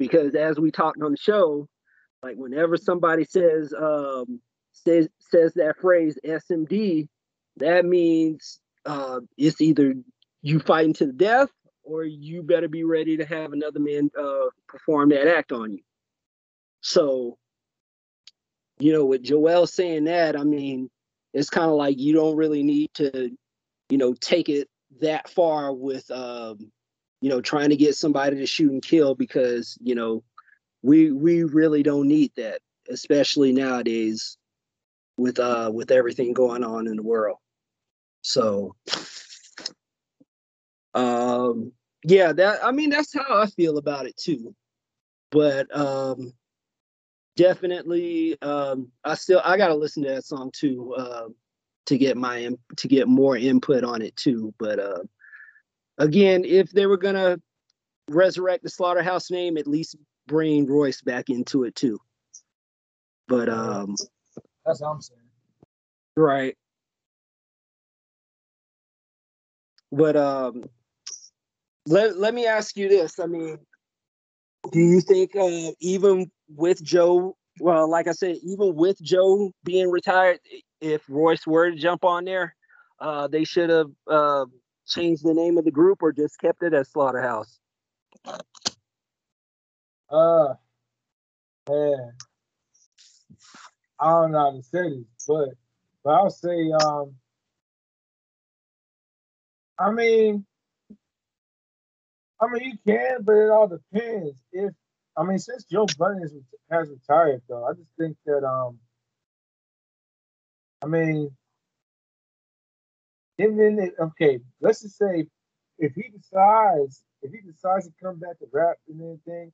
because as we talked on the show, like whenever somebody says um, says says that phrase SMD, that means uh, it's either you fighting to the death or you better be ready to have another man uh, perform that act on you. So, you know, with Joell saying that, I mean, it's kind of like you don't really need to, you know, take it that far with, um, you know, trying to get somebody to shoot and kill because, you know, we we really don't need that, especially nowadays with uh with everything going on in the world. So um yeah, that I mean that's how I feel about it too. But um definitely um I still I gotta listen to that song too uh, to get my to get more input on it too. But uh again, if they were gonna resurrect the slaughterhouse name, at least bring Royce back into it too. But um That's what I'm saying. right. But um let let me ask you this. I mean, do you think uh even with Joe, well, like I said, even with Joe being retired, if Royce were to jump on there, uh they should have uh changed the name of the group or just kept it as Slaughterhouse? Uh, man, I don't know how to say this, but but I'll say, um, I mean, I mean you can, but it all depends. If I mean, since Joe Budden is, has retired, though, I just think that, um, I mean, even if, okay, let's just say if he decides if he decides to come back to rap and anything,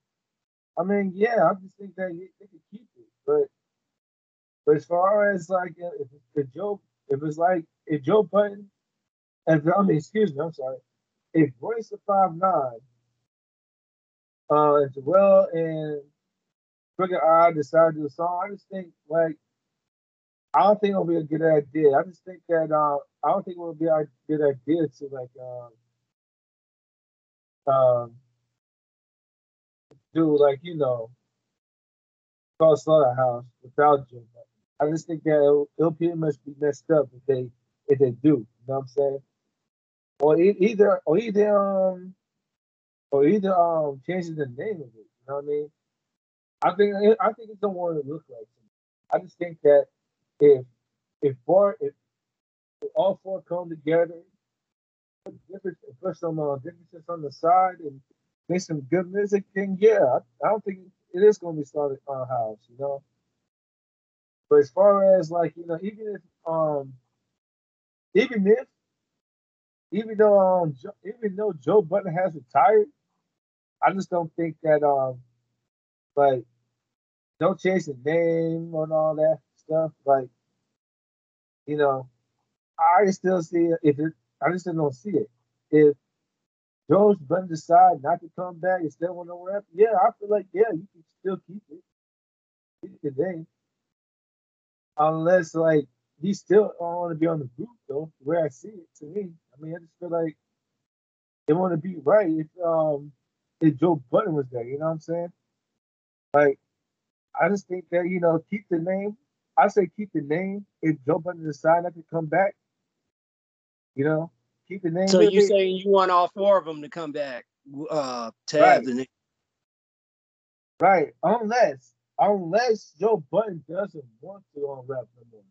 I mean, yeah, I just think that he, they could keep it. But but as far as like if, if Joe, if it's like if Joe Budden, and I mean, excuse me, I'm sorry, if Royce the Five Nine, uh, and Joell and Crooked I decide to do a song, I just think like I don't think it'll be a good idea. I just think that uh, I don't think it will be a good idea to like um, um do like you know call Slaughterhouse without Joe. I just think that it'll, it'll pretty much be messed up if they if they do. You know what I'm saying? Or either or either um or either um changes the name of it. You know what I mean? I think I think it's don't want to look like. Me. I just think that if if four if, if all four come together, put different put some uh, differences on the side and make some good music, then yeah, I, I don't think it is going to be started on house. You know. But as far as like you know, even if um, even if even though um, even though Joe Budden has retired, I just don't think that um, like don't change the name and all that stuff. Like, you know, I still see it. If it, I just don't see it. If Joe Budden decide not to come back and still want to rap, yeah, I feel like yeah, you can still keep it. Keep the name unless like he still want to be on the group though. Way I see it, to me, I mean, I just feel like it want to be right if um if Joe Budden was there. You know what I'm saying? Like, I just think that you know keep the name. I say keep the name. If Joe Budden decides not to come back, you know, keep the name. So you saying you want all four of them to come back uh to Right. have the name? right? Unless unless Joe Budden doesn't want to on rap no more.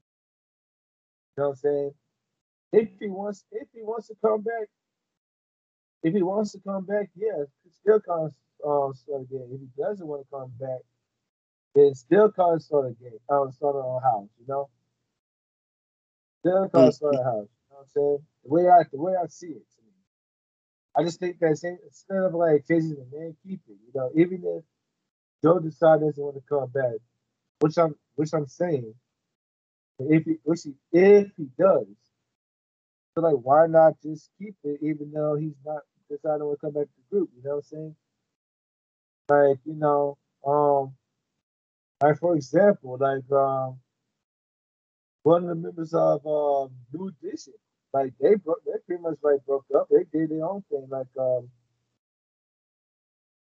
You know what I'm saying? If he wants, if he wants to come back, if he wants to come back, yeah, still come um, start again. If he doesn't want to come back, then still call it Slaughter Gate, um, Slaughter House, you know? Still call it Slaughter House, you know what I'm saying? The way I, the way I see it, to me. I just think that instead of like chasing the man, keep it, you know, even if Joe decides he doesn't want to come back, which I'm, which I'm saying, if he, which he, if he does, like, why not just keep it, even though he's not deciding to come back to the group? You know what I'm saying? Like, you know, um, like for example, like um, one of the members of um, New Edition, like they broke, they pretty much like broke up. They did their own thing. Like um,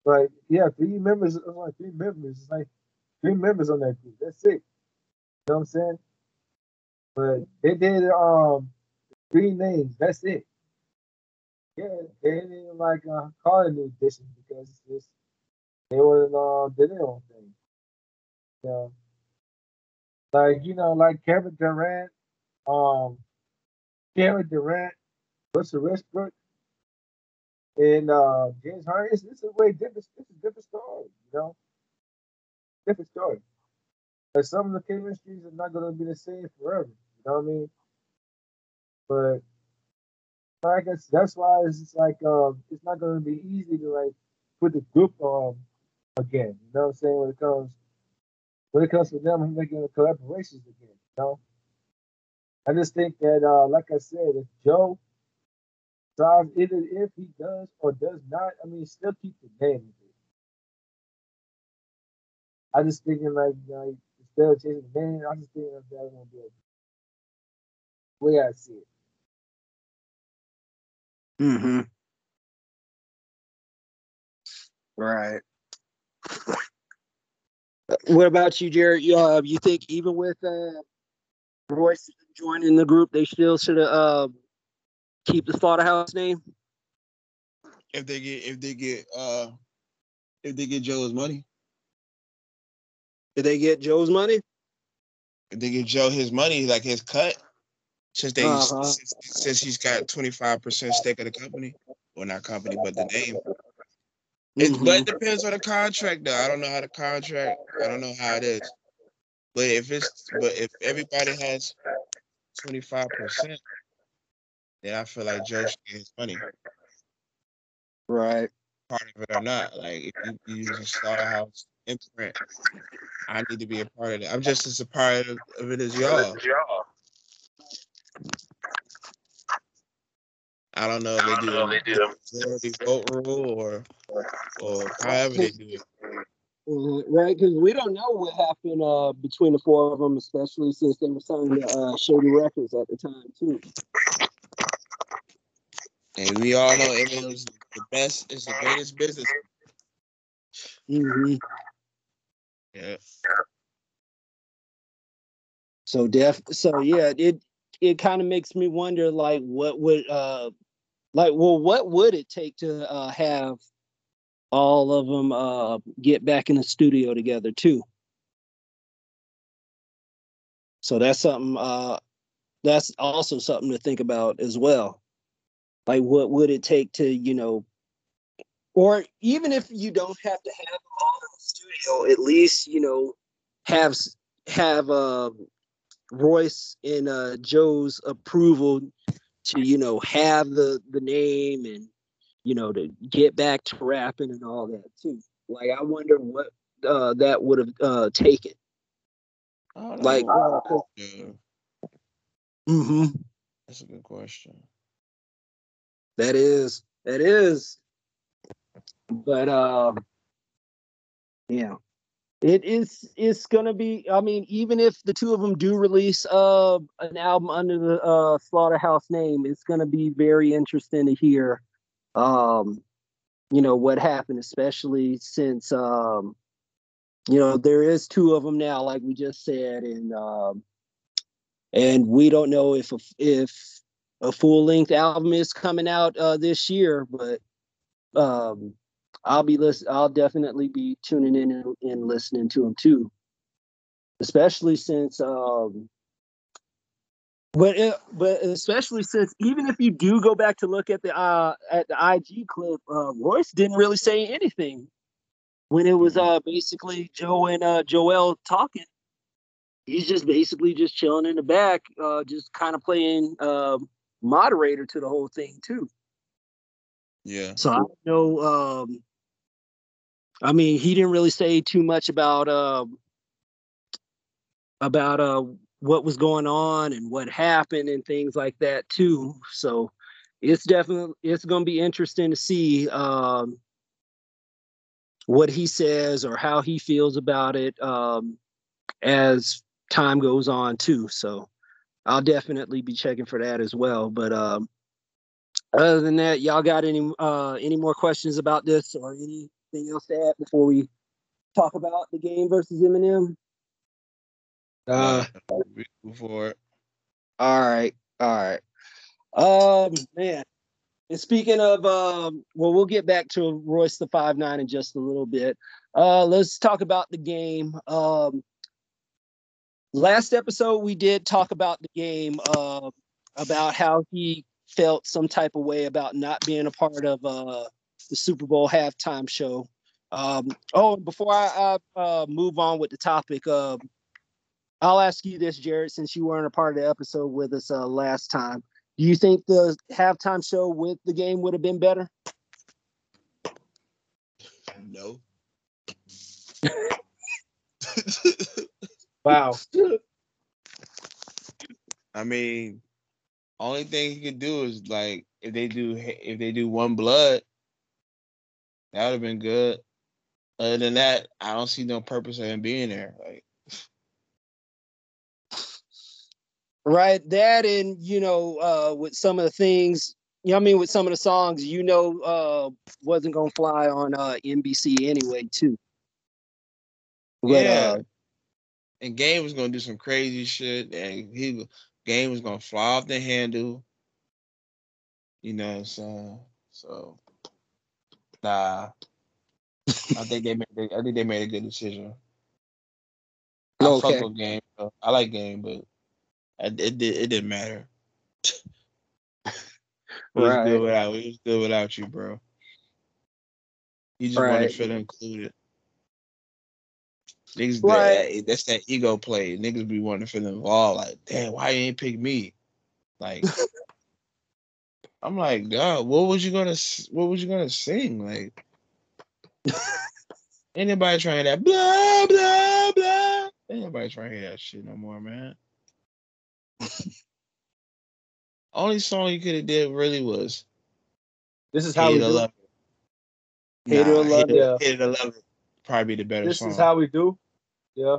like yeah, three members, like three members. It's like three members on that group. That's it. You know what I'm saying? But they did um three names. That's it. Yeah, they didn't even like uh, call it New Edition because it's just they were uh, did their own thing. You like you know, like Kevin Durant, um, Kevin Durant, Russell Westbrook, and uh, James Harden. This, this is a way different. This is a different story. You know, different story. But some of the chemistries are not going to be the same forever. You know what I mean? But like I, that's why it's just like um, it's not going to be easy to like put the group on again. You know what I'm saying? When it comes when it comes to them making the collaborations again, you know. I just think that, uh, like I said, if Joe decides either if he does or does not, I mean, still keep the name. I just thinking like, like instead of changing the name, I'm just thinking that that won't be a way I see it. Mm-hmm. Right. What about you, Jared? You, uh, you think even with uh, Royce joining the group, they still should have uh, keep the slaughterhouse name? If they get if they get uh if they get Joe's money, Did they get Joe's money? if they get Joe his money, like his cut, since they Uh-huh. since, since he's got twenty five percent stake of the company, well not company but the name. It, Mhm. But it depends on the contract though. I don't know how the contract. I don't know how it is. But if it's but if everybody has twenty five percent, then I feel like Joe should get his money, Right. part of it or not. Like if you, you use a slaughterhouse imprint, I need to be a part of it. I'm just as a part of, of it as y'all. I don't know if they do the majority vote rule or or however they do it. Mhm, Right, because we don't know what happened uh, between the four of them, especially since they were signed to uh, Shady Records at the time too. And we all know Eminem is the best, is the greatest business. hmm Yeah. So def, so yeah, it it kind of makes me wonder, like, what would uh, like, well, what would it take to uh, have all of them uh get back in the studio together too? So that's something uh that's also something to think about as well. Like what would it take to, you know, or even if you don't have to have all in the studio, at least, you know, have have uh Royce and uh Joe's approval to, you know, have the the name and you know to get back to rapping and all that too. Like I wonder what uh that would have uh taken. I Like uh, mm-hmm. that's a good question. That is, that is. But um, yeah, it is. It's gonna be. I mean, even if the two of them do release uh an album under the uh Slaughterhouse name, it's gonna be very interesting to hear, um, you know what happened, especially since um, you know there is two of them now, like we just said, and um, and we don't know if a, if a full length album is coming out uh, this year, but um, I'll be listen. I'll definitely be tuning in and, and listening to them too, especially since um, but it, but especially since even if you do go back to look at the uh at the IG clip, uh, Royce didn't really say anything when it was uh basically Joe and uh Joell talking, he's just basically just chilling in the back, uh just kind of playing uh, moderator to the whole thing too. Yeah. So I don't know. Um, I mean, he didn't really say too much about um about uh what was going on and what happened and things like that too. So it's definitely it's going to be interesting to see um, what he says or how he feels about it um, as time goes on too. So I'll definitely be checking for that as well. But um, other than that, y'all got any uh, any more questions about this or anything else to add before we talk about the game versus Eminem? Uh, before All right, all right. Um, man. And speaking of, um, well, we'll get back to Royce the five nine in just a little bit. Uh, let's talk about the game. Um, last episode we did talk about the game, uh, about how he felt some type of way about not being a part of uh the Super Bowl halftime show. Um, oh, before I, I uh, move on with the topic, um, I'll ask you this, Jared, since you weren't a part of the episode with us uh, last time. Do you think the halftime show with the game would have been better? no. wow. I mean, only thing you could do is like if they do if they do one blood, that would have been good. Other than that, I don't see no purpose of him being there. Like right that and you know uh with some of the things you know i mean with some of the songs you know uh wasn't gonna fly on uh nbc anyway too but, yeah. uh, and Game was gonna do some crazy shit, and he Game was gonna fly off the handle. You know what So, nah. I think they made. I think they made a good decision. Oh, I Okay. fuck with Game. though. I like Game, but it did. It didn't matter. We was Right. good without. We was good without you, bro. You just want Right. to feel included. Niggas, Right. that, that's that ego play. Niggas be wanting to feel involved. Like, damn, why you ain't pick me? Like, I'm like, God, what was you gonna? What was you gonna sing? Like, anybody trying that blah blah blah? Anybody trying to hear that shit no more, man. Only song you could have did really was This is how Hate we do. Love It. Hate It or Love Hate It. It- Hate It or Love It. Probably the better This song. is how we do. Yeah.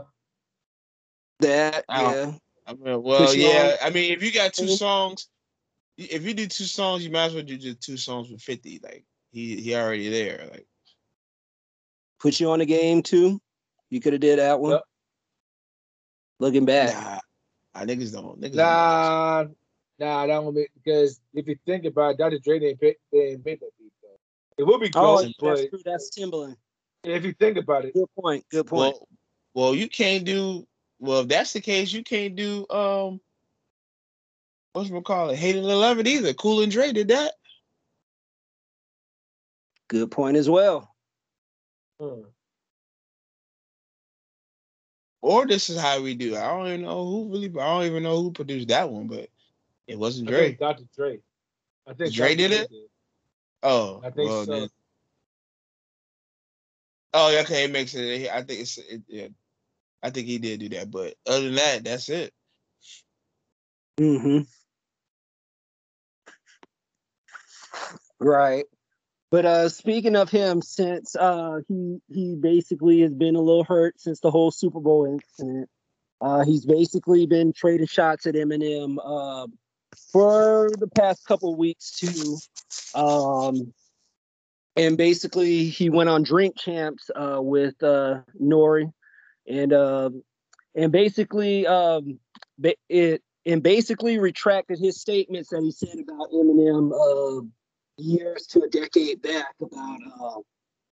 that yeah I mean, well, yeah. I mean, if you got two songs, if you do two songs, you might as well do just two songs with fifty. Like he he already there. Like put you on the game too you could have did that one Yep. looking back nah, I niggas don't. Niggas don't Nah, nah, that don't make because if you think about it, Dr. Dre didn't pick, they didn't pick that beat though. It would be oh that's but true that's Timbaland if you think about it, good point good point Well, well, you can't do. Well, if that's the case, you can't do. Um, what's we call it? Hate It Love It either. Cool and Dre did that. good point as well hmm, Or this is how we do. it. I don't even know who really. I don't even know who produced that one, but it wasn't I Dre. think Dr. Dre. I think Dre Dr. did it? Oh, I think well, so. then- Oh, yeah, okay, it makes it. I think it's. It, yeah, I think he did do that, but other than that, that's it. Mm-hmm. Right. But uh speaking of him, since uh he he basically has been a little hurt since the whole Super Bowl incident, uh he's basically been trading shots at Eminem uh, for the past couple weeks too. Um and basically he went on drink champs uh with uh N.O.R.E. and um and basically um it and basically retracted his statements that he said about Eminem uh, years to a decade back about uh,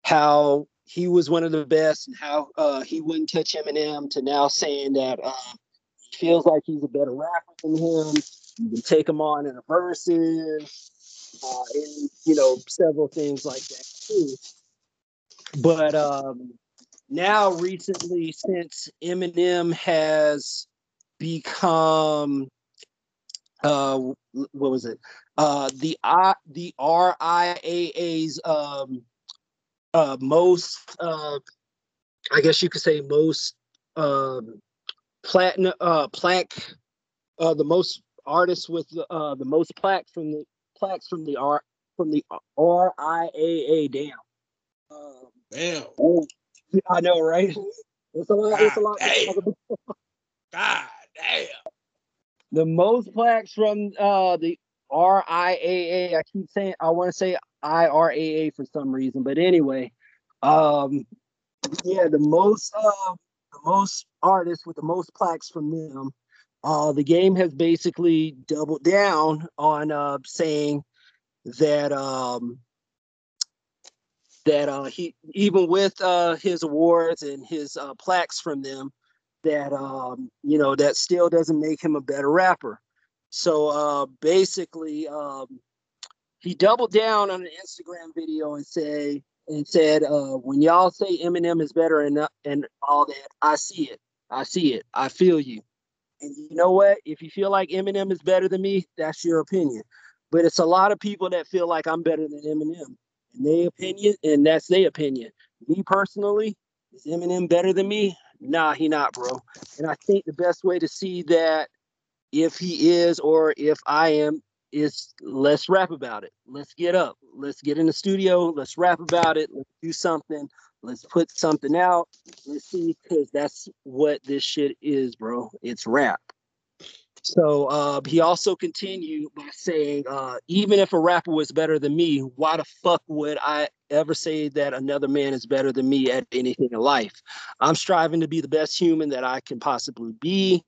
how he was one of the best and how uh, he wouldn't touch Eminem to now saying that uh, he feels like he's a better rapper than him. You can take him on in a Verzuz, uh, and you know several things like that too. but um, now recently, since Eminem has become uh what was it uh the i the riaa's um uh most uh i guess you could say most um platinum uh plaque uh the most artists with uh the most plaques from the plaques from the r from the riaa down um, Damn. i know right it's a lot it's a lot God God damn. the most plaques from uh the RIAA. I keep saying I want to say IRAA for some reason, but anyway, um, yeah, the most uh, the most artists with the most plaques from them. Uh, the game has basically doubled down on uh, saying that um, that uh, he even with uh, his awards and his uh, plaques from them, that um, you know that still doesn't make him a better rapper. So uh, basically, um, he doubled down on an Instagram video and say and said, uh, "When y'all say Eminem is better and and all that, I see it, I see it, I feel you." And you know what? If you feel like Eminem is better than me, that's your opinion. But it's a lot of people that feel like I'm better than Eminem, and their opinion, and that's their opinion. Me personally, is Eminem better than me? Nah, he not, bro. And I think the best way to see that if he is or if I am is let's rap about it. Let's get up. Let's get in the studio. Let's rap about it. Let's do something. Let's put something out. Let's see, because that's what this shit is, bro. It's rap. So uh, he also continued by saying, uh, even if a rapper was better than me, why the fuck would I ever say that another man is better than me at anything in life? I'm striving to be the best human that I can possibly be,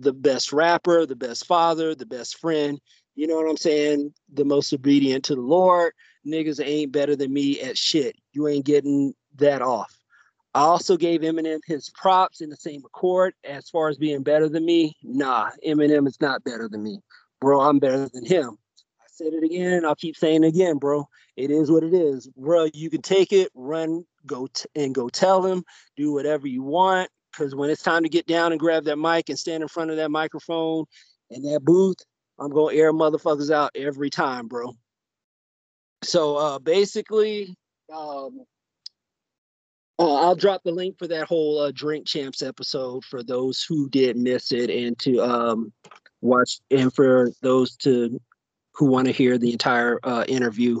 the best rapper, the best father, the best friend. You know what I'm saying? The most obedient to the Lord. Niggas ain't better than me at shit. You ain't getting that off. I also gave Eminem his props in the same accord. As far as being better than me, nah, Eminem is not better than me. Bro, I'm better than him. I said it again, and I'll keep saying it again, bro. It is what it is. Bro, you can take it, run, go t- and go tell him, do whatever you want. Because when it's time to get down and grab that mic and stand in front of that microphone and that booth, I'm gonna air motherfuckers out every time, bro. So uh basically, um, uh, I'll drop the link for that whole uh, Drink Champs episode for those who did miss it and to um, watch, and for those to who want to hear the entire uh, interview.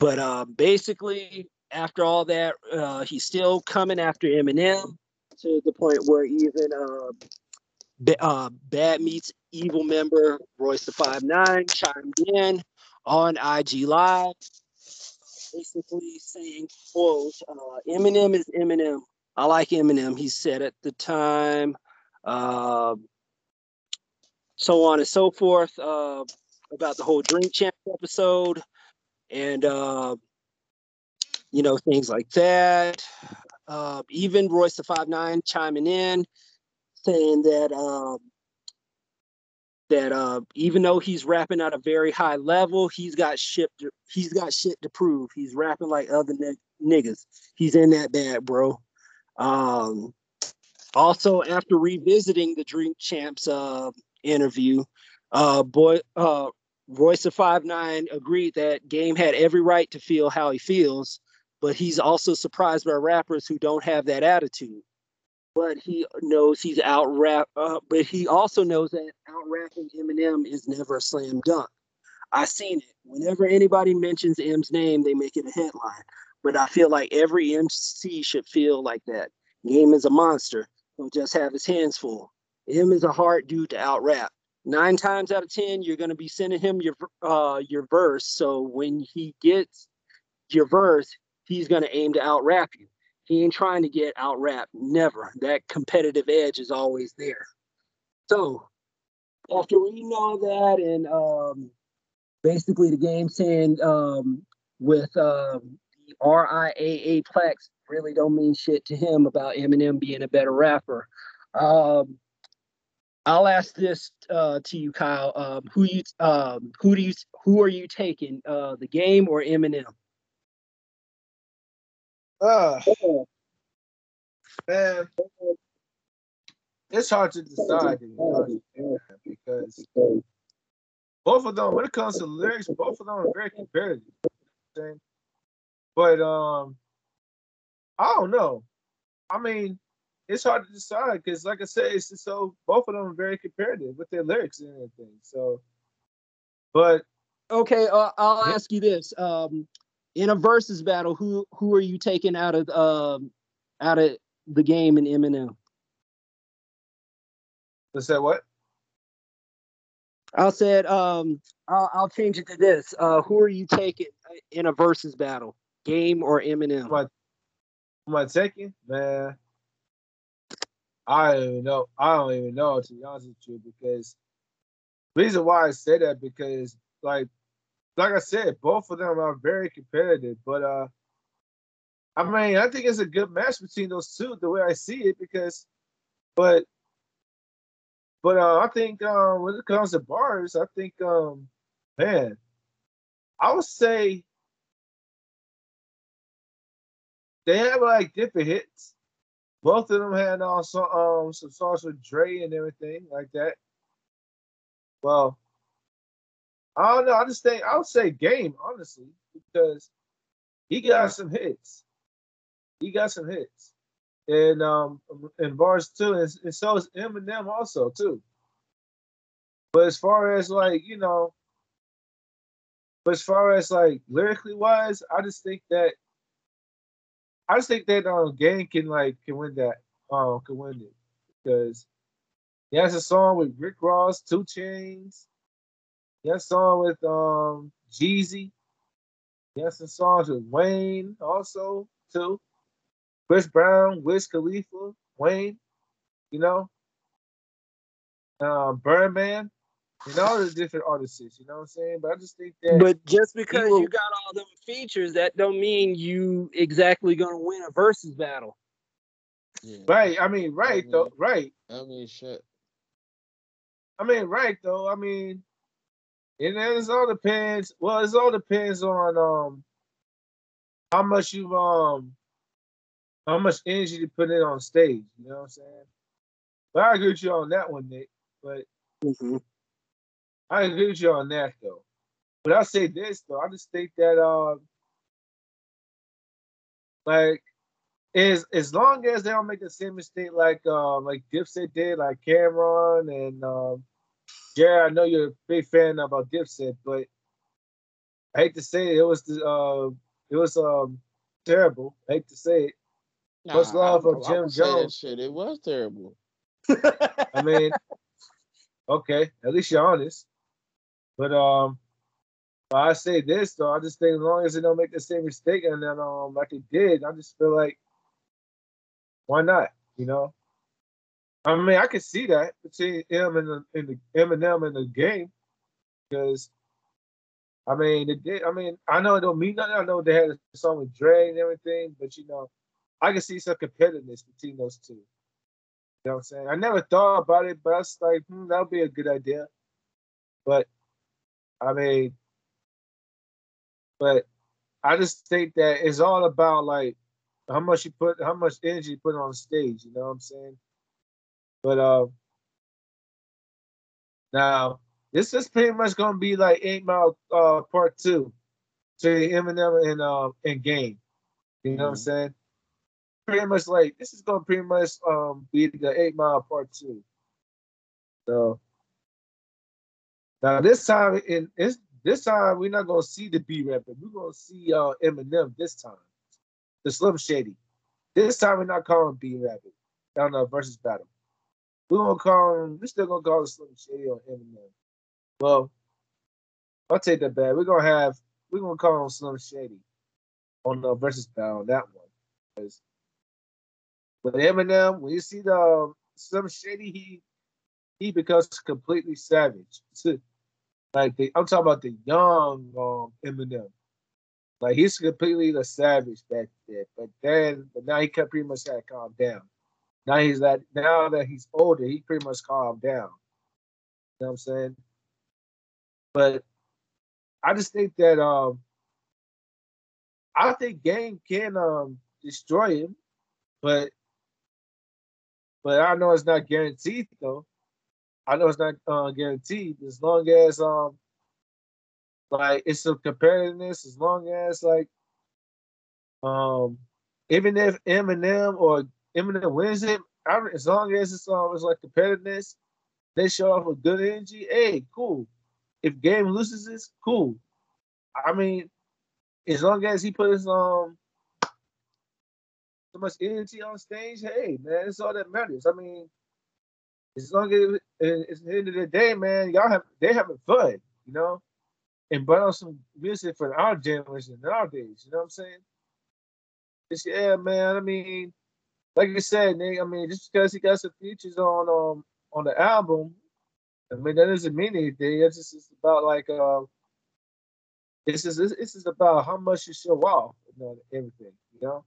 But uh, basically, after all that, uh, he's still coming after Eminem to the point where even uh, uh, Bad Meets Evil member Royce da Five Nine chimed in on IG Live basically saying, quote, uh, Eminem is Eminem. I like Eminem, he said at the time. Uh, so on and so forth uh, about the whole Drink Champ episode and, uh, you know, things like that. Uh, even Royce da Five Nine chiming in, saying that uh, that uh, even though he's rapping at a very high level, he's got shit. To, he's got shit to prove. He's rapping like other n- niggas. He's in that bad, bro. Um, also, after revisiting the Drink Champs uh, interview, uh, boy, uh, Royce da Five Nine agreed that Game had every right to feel how he feels, but he's also surprised by rappers who don't have that attitude but he knows he's out rap. Uh, but he also knows that out rapping Eminem is never a slam dunk. I've seen it. Whenever anybody mentions M's name, they make it a headline. But I feel like every MC should feel like that. Game is a monster. He'll just have his hands full. M is a hard dude to out rap. Nine times out of ten, you're gonna be sending him your uh your verse. So when he gets your verse, he's gonna aim to out rap you. He ain't trying to get out rap. Never. That competitive edge is always there. So after reading all that, and um, basically the game saying um, with um, the RIAA plex really don't mean shit to him about Eminem being a better rapper. Um, I'll ask this uh, to you, Kyle. Um, who you um, who do you who are you taking, uh, the game or Eminem? Uh, man, it's hard to decide to be honest, man, because both of them, when it comes to lyrics, both of them are very competitive. you know what I'm saying? But um, I don't know. I mean, it's hard to decide because, like I said, it's just so both of them are very competitive with their lyrics and everything. So, but Okay, uh, I'll ask you this: um, in a Verzuz battle, who who are you taking out of um out of the game in Eminem? let's say what? I said. Um, I'll, I'll change it to this: uh, who are you taking in a Verzuz battle, Game or Eminem? What? Am I taking? Man, I don't even know. I don't even know to be honest with you because reason why I say that because like like I said, both of them are very competitive. But uh I mean, I think it's a good match between those two, the way I see it, because but but uh I think um when it comes to bars, I think um man, I would say they have like different hits. Both of them had also um some songs with Dre and everything like that. Well, I don't know. I just think I'll say game, honestly, because he got some hits. He got some hits. And um and bars too, and, and so is Eminem also too. But as far as like, you know, but as far as like lyrically wise, I just think that I just think that um Game can like can win that um can win it because he has a song with Rick Ross, 2 Chainz. He has song with um Jeezy. He has some songs with Wayne also too. Chris Brown, Wiz Khalifa, Wayne, you know, um, Birdman, you know, all the different artists, you know what I'm saying? But I just think that But just because will- you got all them features, that don't mean you exactly gonna win a Verzuz battle. Yeah. right, I mean, right though, right. I mean, shit. I mean, right though. I mean, and then it all depends. Well, it all depends on um how much you um how much energy you put in on stage. You know what I'm saying? But I agree with you on that one, Nick. But I agree with you on that though. But I say this though, I just think that um like is as long as they don't make the same mistake like um like Dipset did, like Cam'ron and um Jared, I know you're a big fan about Dipset, but I hate to say it, it was the uh it was um terrible. I hate to say it. Much love I- for I- I Jim would say that Jones. Shit, it was terrible. I mean, okay, at least you're honest. But um, I say this though, I just think as long as they don't make the same mistake and then um like it did, I just feel like why not? You know. I mean, I can see that between him and the, and the Eminem in the game because I mean, it did. I mean, I know it don't mean nothing. I know they had a song with Dre and everything, but you know, I can see some competitiveness between those two. You know what I'm saying? I never thought about it, but I was like, hmm, that would be a good idea. But I mean, but I just think that it's all about like how much you put, how much energy you put on stage. You know what I'm saying? But uh, now this is pretty much gonna be like Eight Mile uh Part Two, to Eminem and uh and Game. You know what I'm Mhm. saying? Pretty much like this is gonna pretty much um be the Eight Mile Part Two. So now this time in this this time we're not gonna see the B-Rabbit. We're gonna see uh Eminem this time. The Slim Shady. This time we're not calling B-Rabbit down the Verzuz battle. We're gonna call him, we're still gonna call him Slim Shady or Eminem. Well, I'll take that back. We're gonna have we're gonna call him Slim Shady on the Verzuz battle on that one. But Eminem, when you see the um, Slim Shady, he he becomes completely savage. Like the, I'm talking about the young um, Eminem. Like he's completely the savage back then. But then, but now he can pretty much had calmed down. Now he's like now that he's older, he pretty much calmed down. You know what I'm saying? But I just think that um I think Game can um destroy him, but but I know it's not guaranteed though. I know it's not uh, guaranteed as long as um like it's a competitiveness as long as like um even if Eminem or Eminem wins it, I, as long as it's always like competitiveness, they show off a good energy. Hey, cool. If game loses this, cool. I mean, as long as he puts um so much energy on stage, hey man, it's all that matters. I mean, as long as it's the end of the day, man, y'all have they having fun, you know, and put on some music for our generation nowadays. You know what I'm saying? Just yeah, man. I mean, like you said, Nick. I mean, just because he got some features on um on the album, I mean that doesn't mean anything. It's just it's about like uh, it's just it's just about how much you show off and everything, you know.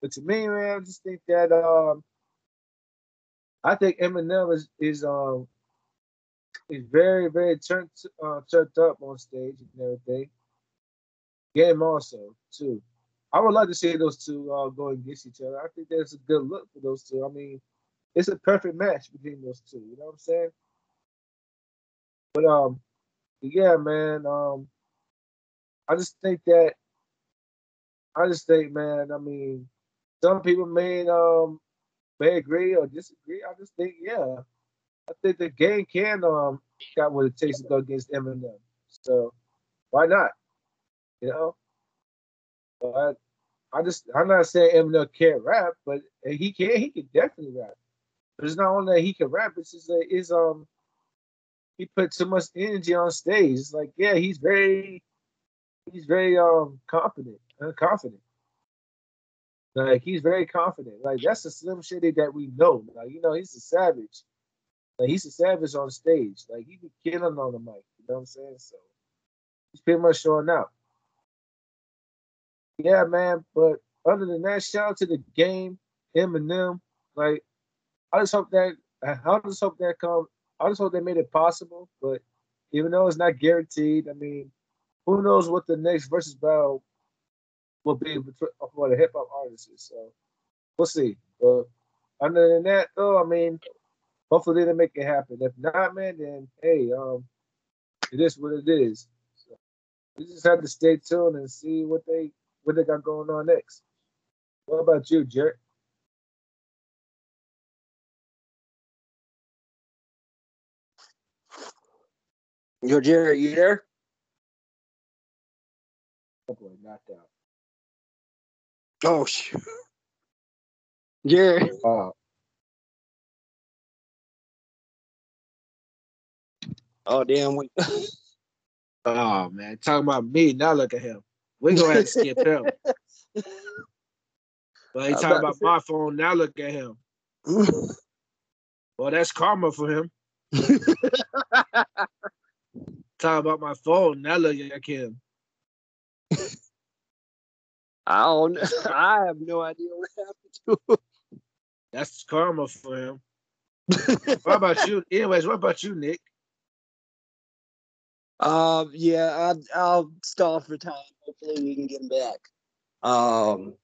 But to me, man, I just think that um, I think Eminem is is um is very very turned uh, turned up on stage and everything. Game also too. I would love to see those two uh, go against each other. I think that's a good look for those two. I mean, it's a perfect match between those two. You know what I'm saying? But um, yeah, man. Um, I just think that I just think, man. I mean, some people may um may agree or disagree. I just think, yeah, I think the game can um got what it takes to go against Eminem. So why not? You know, but I just I'm not saying Eminem can't rap, but he can. He can definitely rap. But it's not only that he can rap. It's just that is um he put so much energy on stage. It's like yeah, he's very he's very um confident, uh, confident. Like he's very confident. Like that's the Slim Shady that we know. Like you know, he's a savage. Like he's a savage on stage. Like he be killing on the mic. You know what I'm saying? So he's pretty much showing out. Yeah, man. But other than that, shout out to the game, Eminem. Like I just hope that I just hope that come. I just hope they made it possible. But even though it's not guaranteed, I mean, who knows what the next Verzuz battle will be for the hip hop artists. So we'll see. But other than that, though, I mean, hopefully they make it happen. If not, man, then hey, um, it is what it is. So we just have to stay tuned and see what they what they got going on next. What about you, Jared? Yo, Jared, you there? Oh boy, knocked out. Oh shoot. Jared. Uh, Oh damn. Oh man, talking about me. Now look at him. We're gonna have to skip him. But he talking about my phone. Now look at him. Well, that's karma for him. Talking about my phone. Now look at him. I don't. I have no idea what happened to That's karma for him. What about you? Anyways, what about you, Nick? Um, yeah, I'll, I'll stall for time. Hopefully, we can get him back. Um,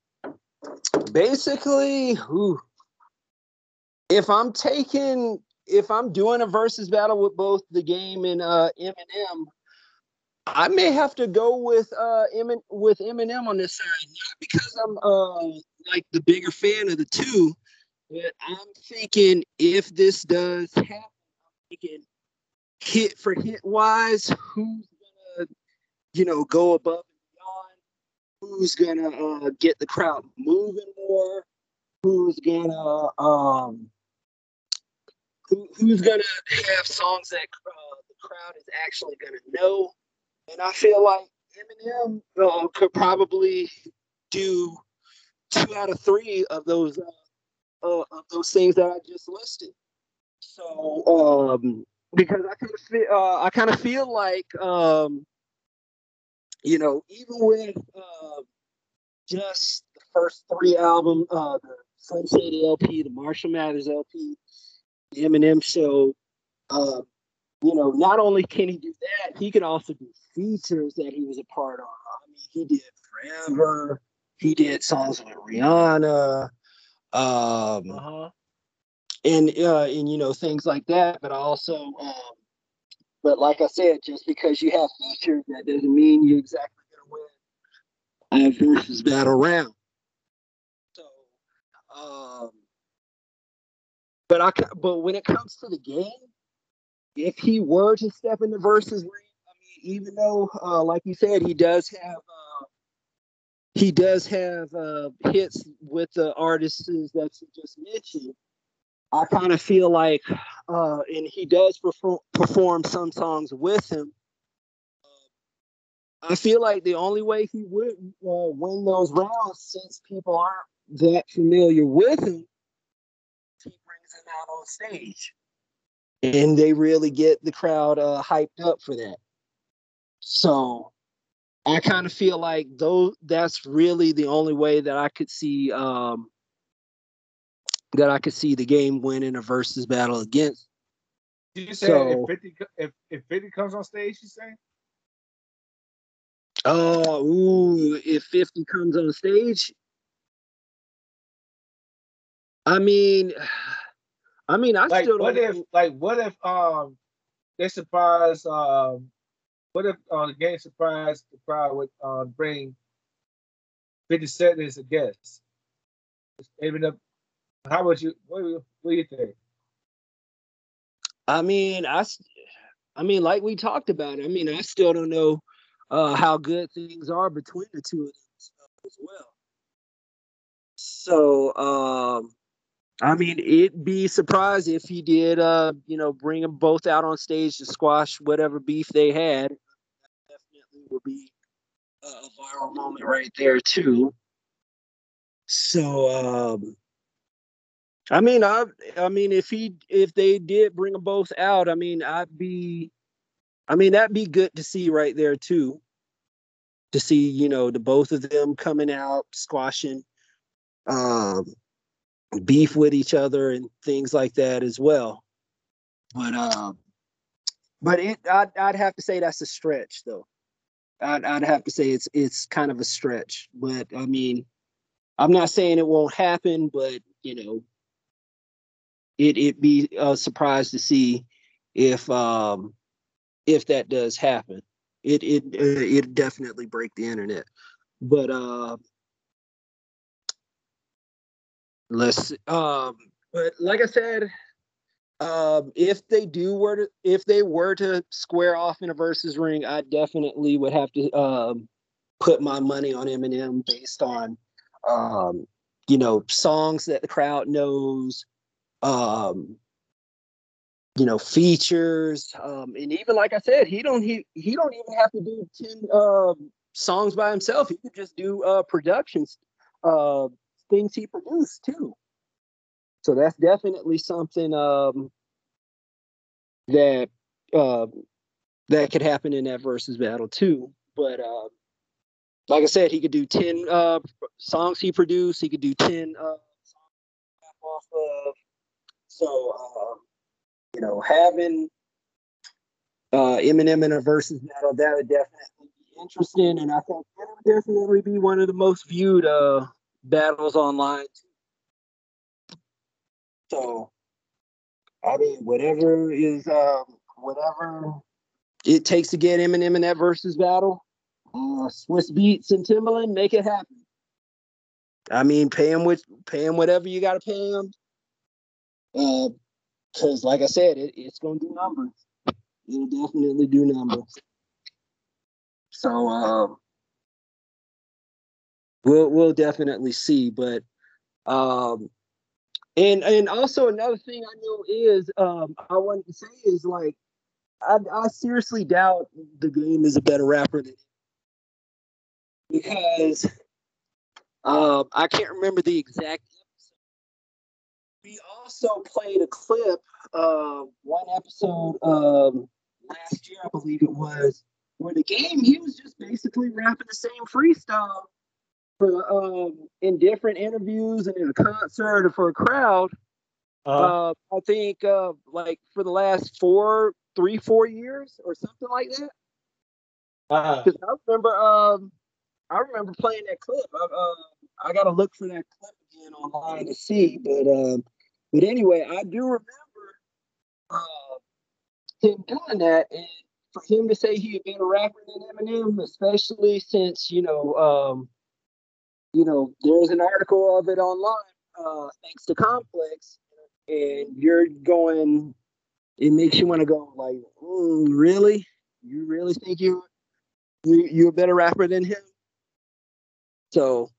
basically, whew, if I'm taking, if I'm doing a Verzuz battle with both the game and uh, Eminem, I may have to go with uh Emin, with Eminem on this side, not because I'm uh like the bigger fan of the two, but I'm thinking if this does happen, I'm thinking hit for hit wise, who's gonna, you know, go above and beyond? Who's gonna uh, get the crowd moving more? Who's gonna um, who, who's gonna have songs that uh, the crowd is actually gonna know? And I feel like Eminem uh, could probably do two out of three of those uh, uh, of those things that I just listed. So um, because I kind of feel uh, I kind of feel like um, you know even with uh, just the first three album, uh, the Slim Shady LP, the Marshall Mathers LP, the Eminem Show. Uh, you know, not only can he do that, he can also do features that he was a part of. I mean, he did Forever. he did songs with Rihanna, um, Uh-huh. And uh, and you know things like that. But also, um, but like I said, just because you have features, that doesn't mean you're exactly gonna win a Verzuz battle round. So, um, but I but when it comes to the game, if he were to step into Verzuz ring, I mean, even though, uh, like you said, he does have. Uh, he does have uh, hits with the artists that you just mentioned. I kind of feel like, uh, and he does perform, perform some songs with him. I feel like the only way he would uh, win those rounds, since people aren't that familiar with him, he brings him out on stage, and they really get the crowd uh, hyped up for that. So I kind of feel like though that's really the only way that I could see um that I could see the game winning a Verzuz battle against. You said So- if 50 if if 50 comes on stage, you say? Oh, ooh, if 50 comes on stage. I mean I mean I Like still what if like what if um they surprise um what if uh, the game surprise the crowd would uh, bring 50 Cent as a guest? Even up how about you what do you, what do you think? I mean, I, I mean, like we talked about. I mean, I still don't know uh, how good things are between the two of them as well. So, um, I mean, it'd be surprised if he did, uh, you know, bring them both out on stage to squash whatever beef they had. That definitely would be a viral moment right there too. So, um, I mean, I, I mean, if he, if they did bring them both out, I mean, I'd be, I mean, that'd be good to see right there too. To see, you know, the both of them coming out, squashing, um, beef with each other and things like that as well. But, um, but it, I'd, I'd have to say that's a stretch though. I'd, I'd have to say it's, it's kind of a stretch. But I mean, I'm not saying it won't happen, but you know, it it be a surprise to see if um if that does happen. It it uh, it definitely break the internet. But uh let's um but like I said, um if they do were to if they were to square off in a Verzuz ring, I definitely would have to um put my money on Eminem based on um you know songs that the crowd knows um you know features um and even like i said he don't he he don't even have to do 10 uh, songs by himself. He could just do uh productions uh things he produced too. So that's definitely something um that uh that could happen in that Verzuz battle too. But uh like i said he could do 10 uh songs he produced. He could do 10 uh songs off of so um you know, having uh, Eminem in a Verzuz battle, that would definitely be interesting. And I think it would definitely be one of the most viewed uh, battles online. So, I mean, whatever is, um, whatever it takes to get Eminem in that Verzuz battle, uh, Swizz Beatz and Timbaland, make it happen. I mean, pay him with pay him whatever you got to pay him. Uh, because like I said, it, it's gonna do numbers. It'll definitely do numbers. So um we'll we'll definitely see. But um and and also another thing I know is um I wanted to say is like I I seriously doubt the game is a better rapper than because um I can't remember the exact also played a clip uh one episode um last year I believe it was where the game he was just basically rapping the same freestyle for um in different interviews and in a concert or for a crowd. Uh, Uh, I think uh, like for the last four, three, four years or something like that. uh, Because I remember, um, I remember playing that clip. I, uh, I gotta look for that clip again online to see. But um, but anyway, I do remember uh, him doing that, and for him to say he had been a rapper than Eminem, especially since you know um, you know there's an article of it online uh, thanks to Complex, and you're going. It makes you want to go like, mm, really? You really think you you you a better rapper than him? So,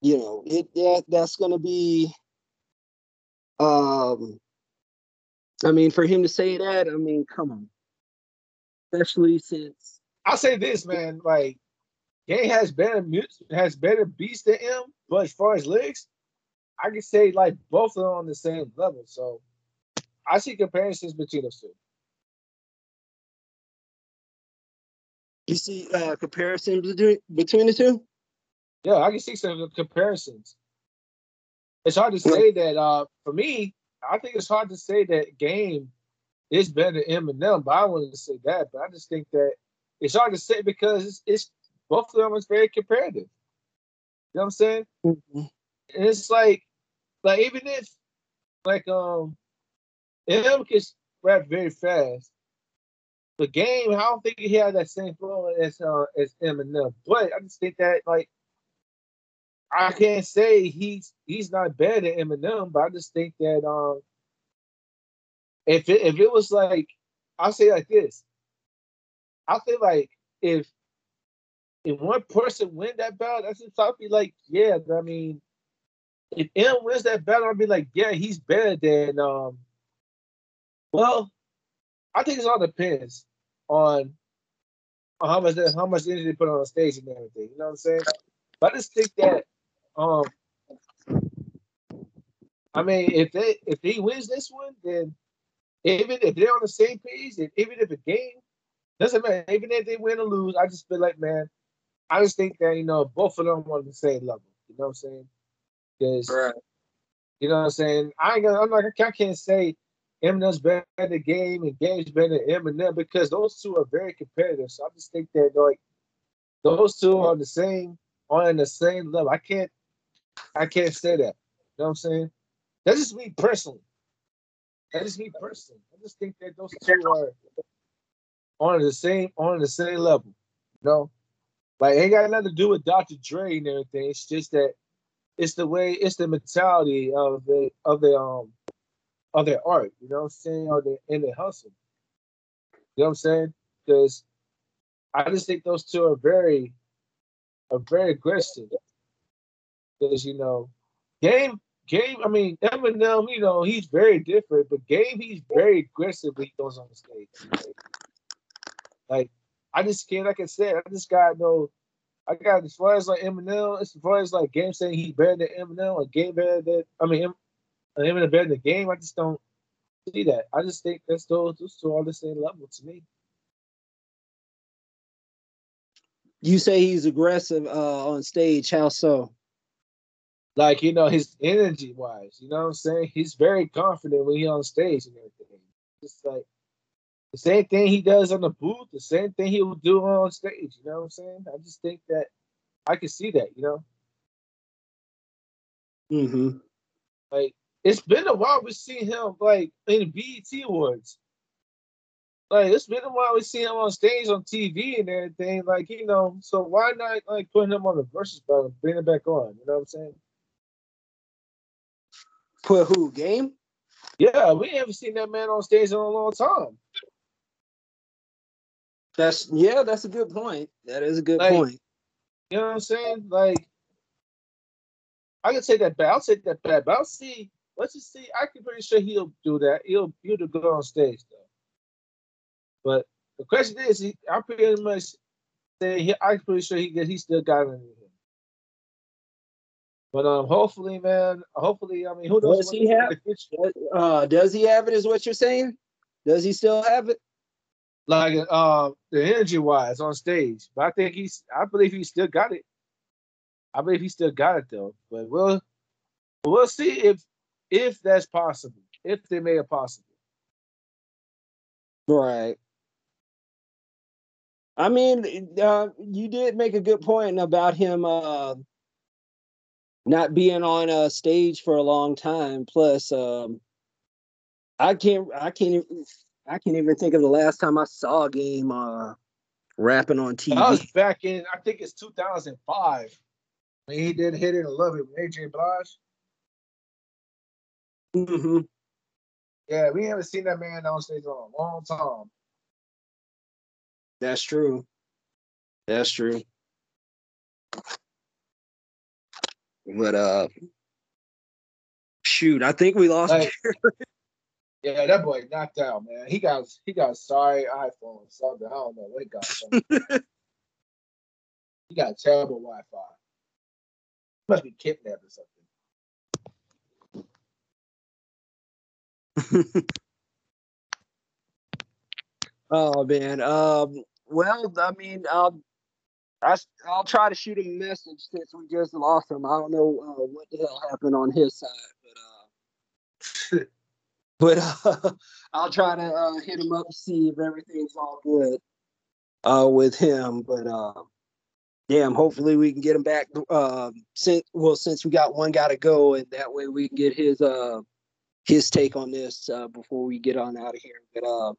you know, it that that's gonna be um I mean, for him to say that, I mean, come on. Especially since I'll say this, man. Like, Game has better has better beats than him, but as far as lyrics, I can say like both of them on the same level. So, I see comparisons between those two. you see uh comparisons between between the two. Yeah, I can see some comparisons. It's hard to say that. Uh, for me, I think it's hard to say that Game is better than Eminem, but I wanted to say that. But I just think that it's hard to say because it's, it's both of them is very comparative. You know what I'm saying? Mhm. And it's like, like even if, like um, Eminem can rap very fast. The game, I don't think he had that same flow as uh, as Eminem. But I just think that like I can't say he's he's not better than Eminem, but I just think that um if it if it was like I'll say like this. I feel like if if one person win that battle, that's just I'll be like, yeah, I mean, if M wins that battle, I'll be like, yeah, he's better than um well, I think it all depends on on how much how much energy they put on the stage and everything. You know what I'm saying? But I just think that um I mean if they if he wins this one, then even if they're on the same page, and even if a game doesn't matter, even if they win or lose, I just feel like man, I just think that you know both of them are on the same level. You know what I'm saying? Because Right. you know what I'm saying? I ain't gonna, I'm like I can't say Eminem's better than the game and Game's better than Eminem because those two are very competitive. So I just think that like those two are the same on the same level. I can't I can't say that. You know what I'm saying? That's just me personally. That's just me personally. I just think that those two are on the same on the same level. You know? Like ain't got nothing to do with Dr. Dre and everything. It's just that it's the way it's the mentality of the of the um of their art, you know what I'm saying, or the in their hustle. You know what I'm saying? Because I just think those two are very are very aggressive. Because you know, game game. I mean, Eminem. You know, he's very different, but game. He's very aggressive when he goes on the stage. Like, I just can't. Like I said, I just got no. I got as far as like Eminem, as far as like game saying he's better than Eminem or game better than. I mean, Em- Eminem better than game. I just don't see that. I just think that's those those two are the same level to me. You say he's aggressive uh, on stage. How so? Like you know his energy wise you know what i'm saying? He's very confident when he's on stage and everything. Just like the same thing he does on the booth the same thing he will do on stage you know what i'm saying? I just think that i can see that you know? Mm-hmm. like it's been a while we've seen him like in the bet awards. Like it's been a while we seen him on stage on tv and everything like you know so why not like putting him on the Verzuz battle bring it back on you know what i'm saying Put who? Game? yeah we haven't seen that man on stage in a long time That's yeah. That's a good point. That is a good Like, point. You know what I'm saying? Like, I can say that back. I'll take that back. But I'll see. Let's just see. I can pretty sure he'll do that. He'll he'll good on stage though. But the question is, he, I pretty much say he, I'm pretty sure he he still got it in him. But um, hopefully, man. Hopefully, I mean, who knows? Does he have- Uh, does he have it? Is what you're saying? Does he still have it? like um the energy wise on stage. But I think he's I believe he still got it. I believe he still got it though. But we'll we'll see if if that's possible. If they made it possible. Right. I mean, uh, you did make a good point about him uh, not being on a stage for a long time. Plus, um, I can't, I can't, I can't even think of the last time I saw a game uh, rapping on TV. That was back in, I think it's 2005. When he did hit it and love it with AJ Blige. hmm Yeah, we haven't seen that man on stage in a long time. That's true. That's true. But uh, shoot, I think we lost. Like, yeah, that boy knocked out, man. He got he got sorry iPhone or something. I don't know what he got. he got terrible Wi-Fi. Must be kidnapped or something. oh man. Um. Well, I mean, um, I I'll try to shoot a message since we just lost him. I don't know uh, what the hell happened on his side, but uh, but uh, I'll try to uh, hit him up and see if everything's all good uh with him. But uh, damn, hopefully we can get him back. Um, since well, since we got one guy to go, and that way we can get his uh his take on this uh, before we get on out of here. But uh,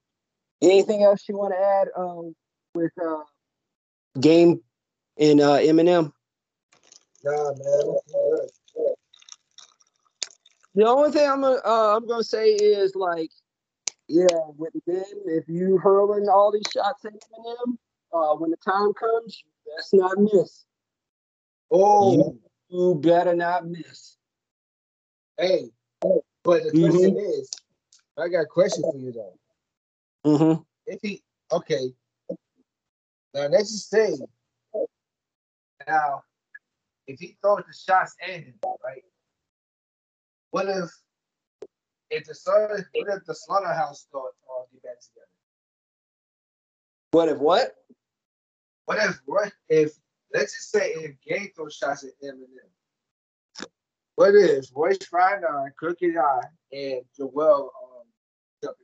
anything else you want to add um with uh game and uh Eminem? Nah, man. The only thing I'm gonna uh, I'm gonna say is like, yeah, with them, if you hurling all these shots at Eminem, uh, when the time comes, you best not miss. Oh, You better not miss. hey. But the Mhm. question is, I got a question for you though. Mm-hmm. if he okay now let's just say now if he throws the shots at him right what if if the slaughter what if the slaughterhouse don't all get back together What if what? what if what if let's just say if Game throws shots at Eminem what if Royce Five Nine, Crooked I, and Joell um jump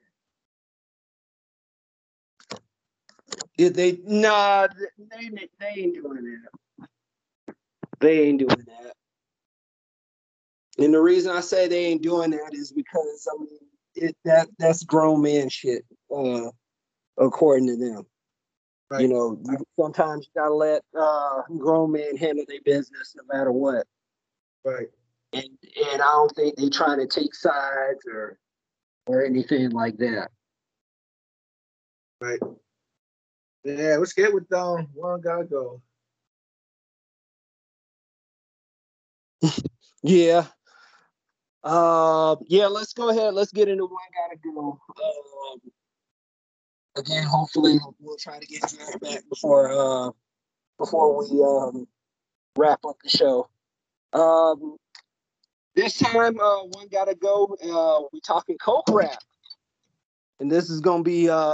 in? If they nah, they they, they ain't doing that. They ain't doing that. And the reason I say they ain't doing that is because I mean it that that's grown man shit, uh, according to them. Right. You know, you, sometimes you gotta let uh grown men handle their business no matter what. Right. And and I don't think they trying to take sides or or anything like that. Right. Yeah, let's get with um one gotta Yeah. Uh, yeah, let's go ahead. Let's get into one gotta go. Um, again, hopefully we'll try to get Jared back before uh before we um wrap up the show. Um this time uh one gotta go. Uh we talking coke rap. And this is gonna be uh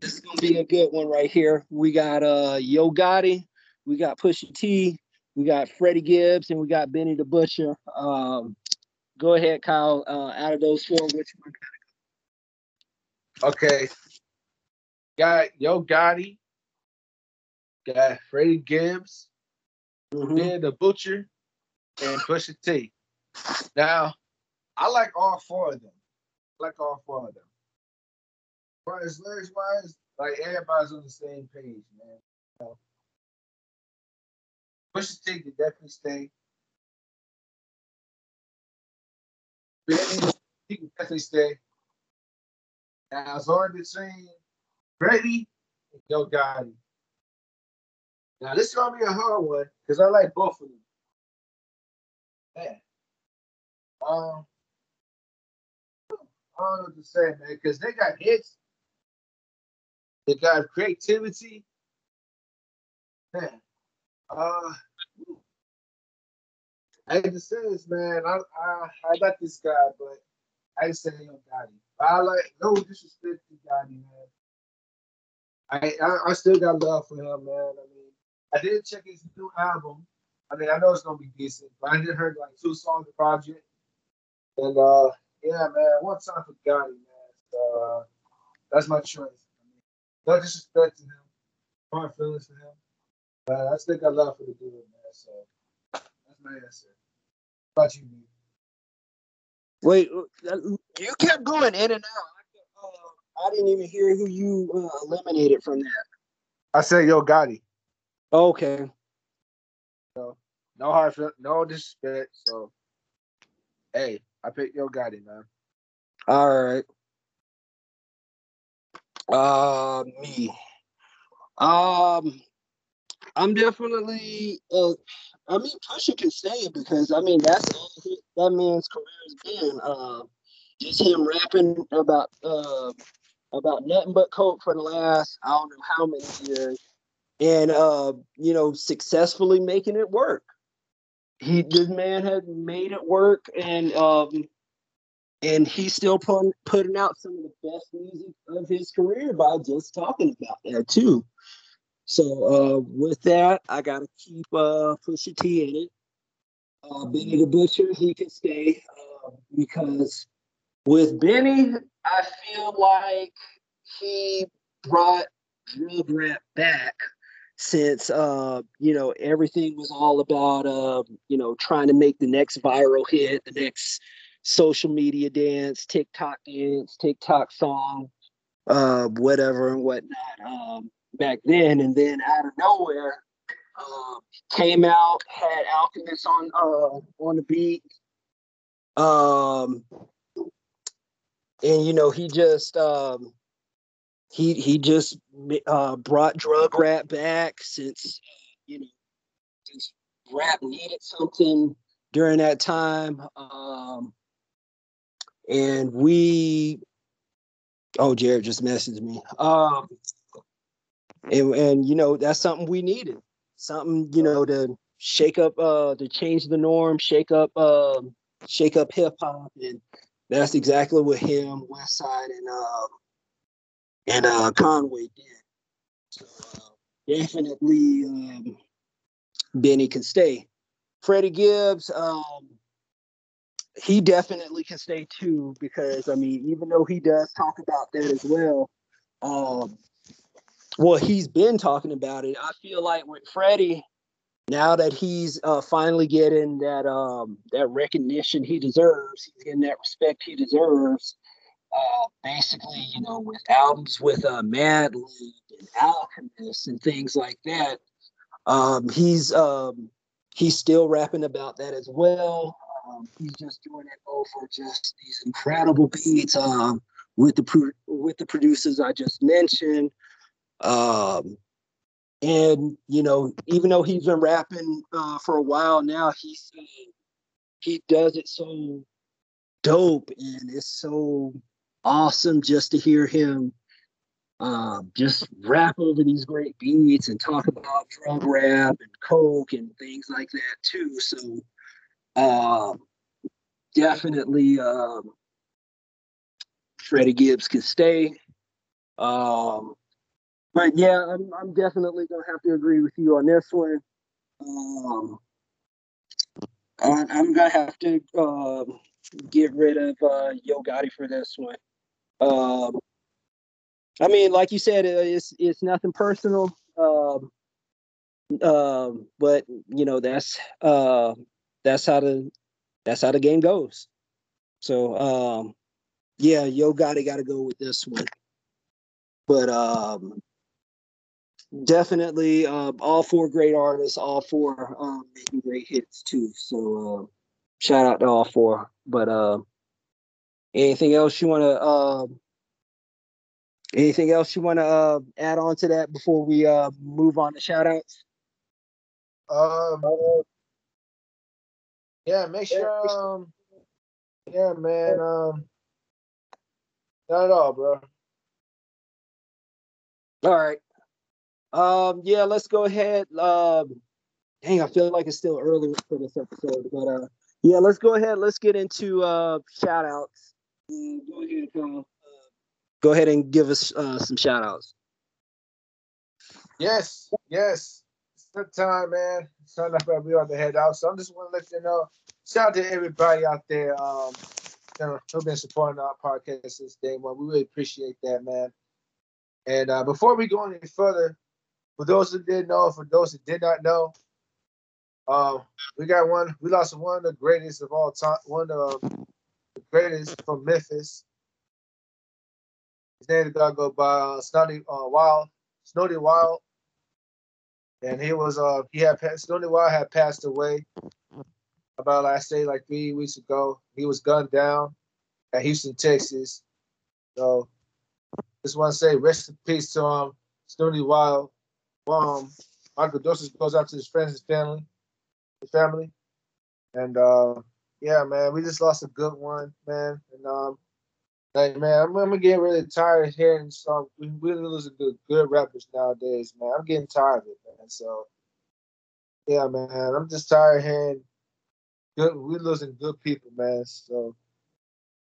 this is gonna be a good one right here. We got uh Yo Gotti, we got Pusha T, we got Freddie Gibbs, and we got Benny the Butcher. Um, go ahead, Kyle. Uh, out of those four, which one? Okay. Got Yo Gotti, got Freddie Gibbs, Mhm. Ben the Butcher, and Pusha T. Now, I like all four of them. I like all four of them. But as lyrics wise, like everybody's on the same page, man. You know? Pusha T can definitely stay. He can definitely stay. Now, it's on between Freddie and Yo Gotti. Now, this is gonna be a hard one because I like both of them. Man, um, I don't know what to say, man, because they got hits, they got creativity. Man, uh, I hate to say this, man. I I, I got this guy, but I say Yo Gotti. I like no disrespect to Gotti, man. I, I I still got love for him, man. I mean, I did check his new album. I mean, I know it's gonna be decent, but I did heard like two songs of project. And uh yeah, man, one time for Gotti, man. So uh, that's my choice. I mean, no disrespect to him, hard feelings for him. But I still got love for the dude, man. So that's my answer. What about you, B? Wait, uh, you kept going in and out. I, uh, I didn't even hear who you uh, eliminated from that. I said Yo Gotti. Okay. No hard, feel- no disrespect. So, hey, I picked Yo Gotti, man. All right. Uh, me. Um, I'm definitely. Uh, I mean, Pusha can stay because I mean that's all he, that man's career has been. Uh, just him rapping about uh about nothing but coke for the last I don't know how many years, and uh, you know, successfully making it work. He this man has made it work, and um, and he's still putting putting out some of the best music of his career by just talking about that too. So uh, with that, I gotta keep uh, Pusha T in it. Uh, Benny the Butcher, he can stay uh, because with Benny, I feel like he brought drug rap back since uh, you know everything was all about uh, you know trying to make the next viral hit, the next social media dance, TikTok dance, TikTok song, uh, whatever and whatnot. Um, back then, and then out of nowhere, uh, came out, had Alchemist on uh, on the beat, um, and you know he just um, he he just uh, brought drug rap back since you know since rap needed something during that time, um, and we. Oh, Jared just messaged me. Um, and, and you know that's something we needed. Something you know to shake up uh to change the norm shake up um shake up hip-hop and that's exactly what him west side and um and uh conway did. So uh, definitely um benny can stay. Freddie gibbs um he definitely can stay too because i mean even though he does talk about that as well um well, he's been talking about it. I feel like with Freddie, now that he's uh, finally getting that um, that recognition he deserves, he's getting that respect he deserves. Uh, basically, you know, with albums with uh, Madlib and Alchemist and things like that, um, he's um, he's still rapping about that as well. Um, he's just doing it over just these incredible beats um, with the pro- with the producers I just mentioned. Um, and you know, even though he's been rapping uh, for a while now, he's he does it so dope, and it's so awesome just to hear him um, just rap over these great beats and talk about drug rap and coke and things like that too. So, um, definitely, um, Freddie Gibbs can stay. Um, but yeah, I'm, I'm definitely gonna have to agree with you on this one. Um, I, I'm gonna have to um, get rid of uh, Yo Gotti for this one. Um, I mean, like you said, uh, it's it's nothing personal. Um, um, but you know that's uh, that's how the that's how the game goes. So um, yeah, Yo Gotti got to go with this one. But um, definitely uh, all four great artists, all four um, making great hits too. So uh, shout out to all four. But uh, anything else you want to? Uh, anything else you want to uh, add on to that before we uh, move on to shout outs? Um, yeah, make sure. Um, yeah, man. Um, not at all, bro. All right. Um, yeah, let's go ahead. Um, dang, I feel like it's still early for this episode, but uh, yeah, let's go ahead. Let's get into uh, shout outs. Uh, go ahead. Uh, go ahead and give us uh, some shout outs. Yes, yes. It's the time, man. It's time we on the head out. So I'm just want to let you know. Shout out to everybody out there um, who've been supporting our podcast since day one. We really appreciate that, man. And uh, before we go any further, for those who did know, for those who did not know, Um, we got one. We lost one of the greatest of all time. One of the greatest from Memphis. His name is gonna go by uh, uh, Wild, Snootie Wild, and he was uh he had Snootie Wild had passed away about I say like three weeks ago. He was gunned down at Houston, Texas. So just want to say rest in peace to um Snootie Wild. Um, my condolences goes out to his friends, his family, his family, and uh, yeah, man, we just lost a good one, man. And um, like man, I'm, I'm getting really tired of hearing some. We really losing good good rappers nowadays, man. I'm getting tired of it, man. So yeah, man, I'm just tired of hearing good. We're losing good people, man. So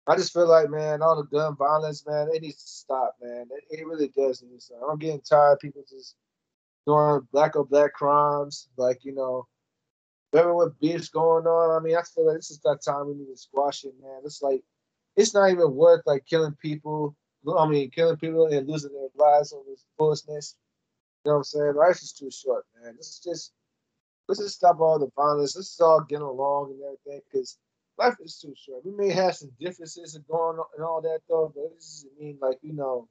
I just feel like, man, all the gun violence, man, it needs to stop, man. It, it really does need to stop. I'm getting tired people just doing black on black crimes, like you know, whatever with beefs going on. I mean, I feel like this is that time we need to squash it, man. It's like it's not even worth like killing people. I mean, killing people and losing their lives over this foolishness. You know what I'm saying? Life is too short, man. This is just let's just stop all the violence. Let's all get along and everything, because life is too short. We may have some differences and going on and all that though, but it doesn't mean like you know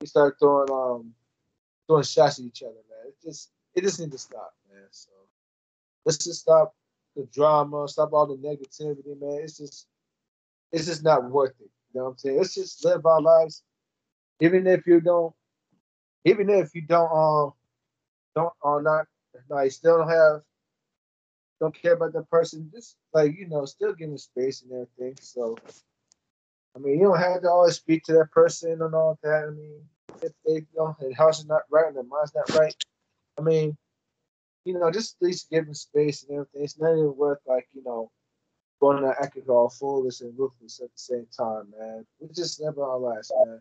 we start throwing um throwing shots at each other, man. It just it just needs to stop, man. So let's just stop the drama, stop all the negativity, man. It's just it's just not worth it. You know what I'm saying? Let's just live our lives, even if you don't, even if you don't um don't or not like still don't have don't care about the person, just like you know, still giving space and everything. So I mean, you don't have to always speak to that person and all that. I mean, if they you know their house is not right and their mind's not right, I mean, you know, just at least give them space and everything. It's not even worth like, you know, going to acting all foolish and ruthless at the same time, man. We just never our last, man.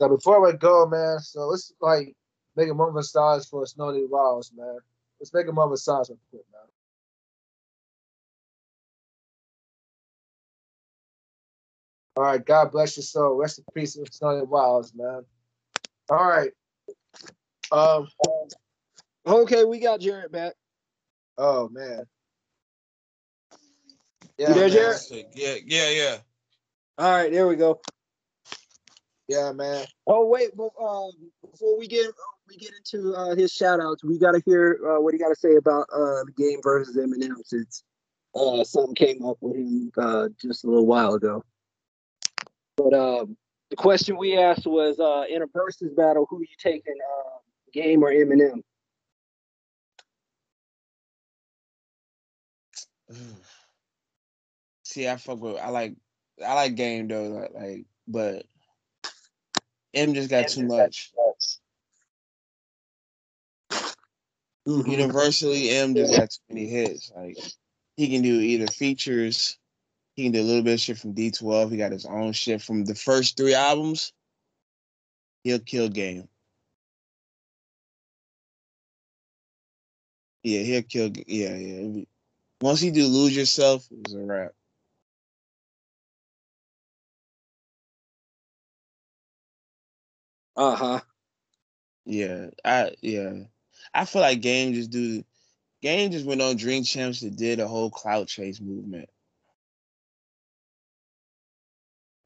So before we go, man, so let's like make a moment of silence for Snootie Wiles, man. Let's make a moment of silence real quick, man. All right, God bless your soul. Rest in peace, Snootie Wiles, man. All right. Um. Okay, we got Jarrett back. Oh man. You there? Yeah, yeah, yeah. All right, there we go. Yeah, man. Oh wait, but, um, before we get we get into uh, his shout outs, we gotta hear uh, what he gotta say about uh, the game versus Eminem since uh, something came up with him uh, just a little while ago. But um, the question we asked was uh, in a versus battle, who you taking, uh, Game or Eminem? See, I fuck with. I like. I like game though. Like, like but M just got too much. Mhm. Universally, M just got too many hits. Like he can do either features. He can do a little bit of shit from D12. He got his own shit from the first three albums. He'll kill game. Yeah, he'll kill. Yeah, yeah. Once he do lose yourself, it's a wrap. Uh huh. Yeah, I yeah. I feel like Game just do Game just went on Drink Champs that did a whole clout chase movement.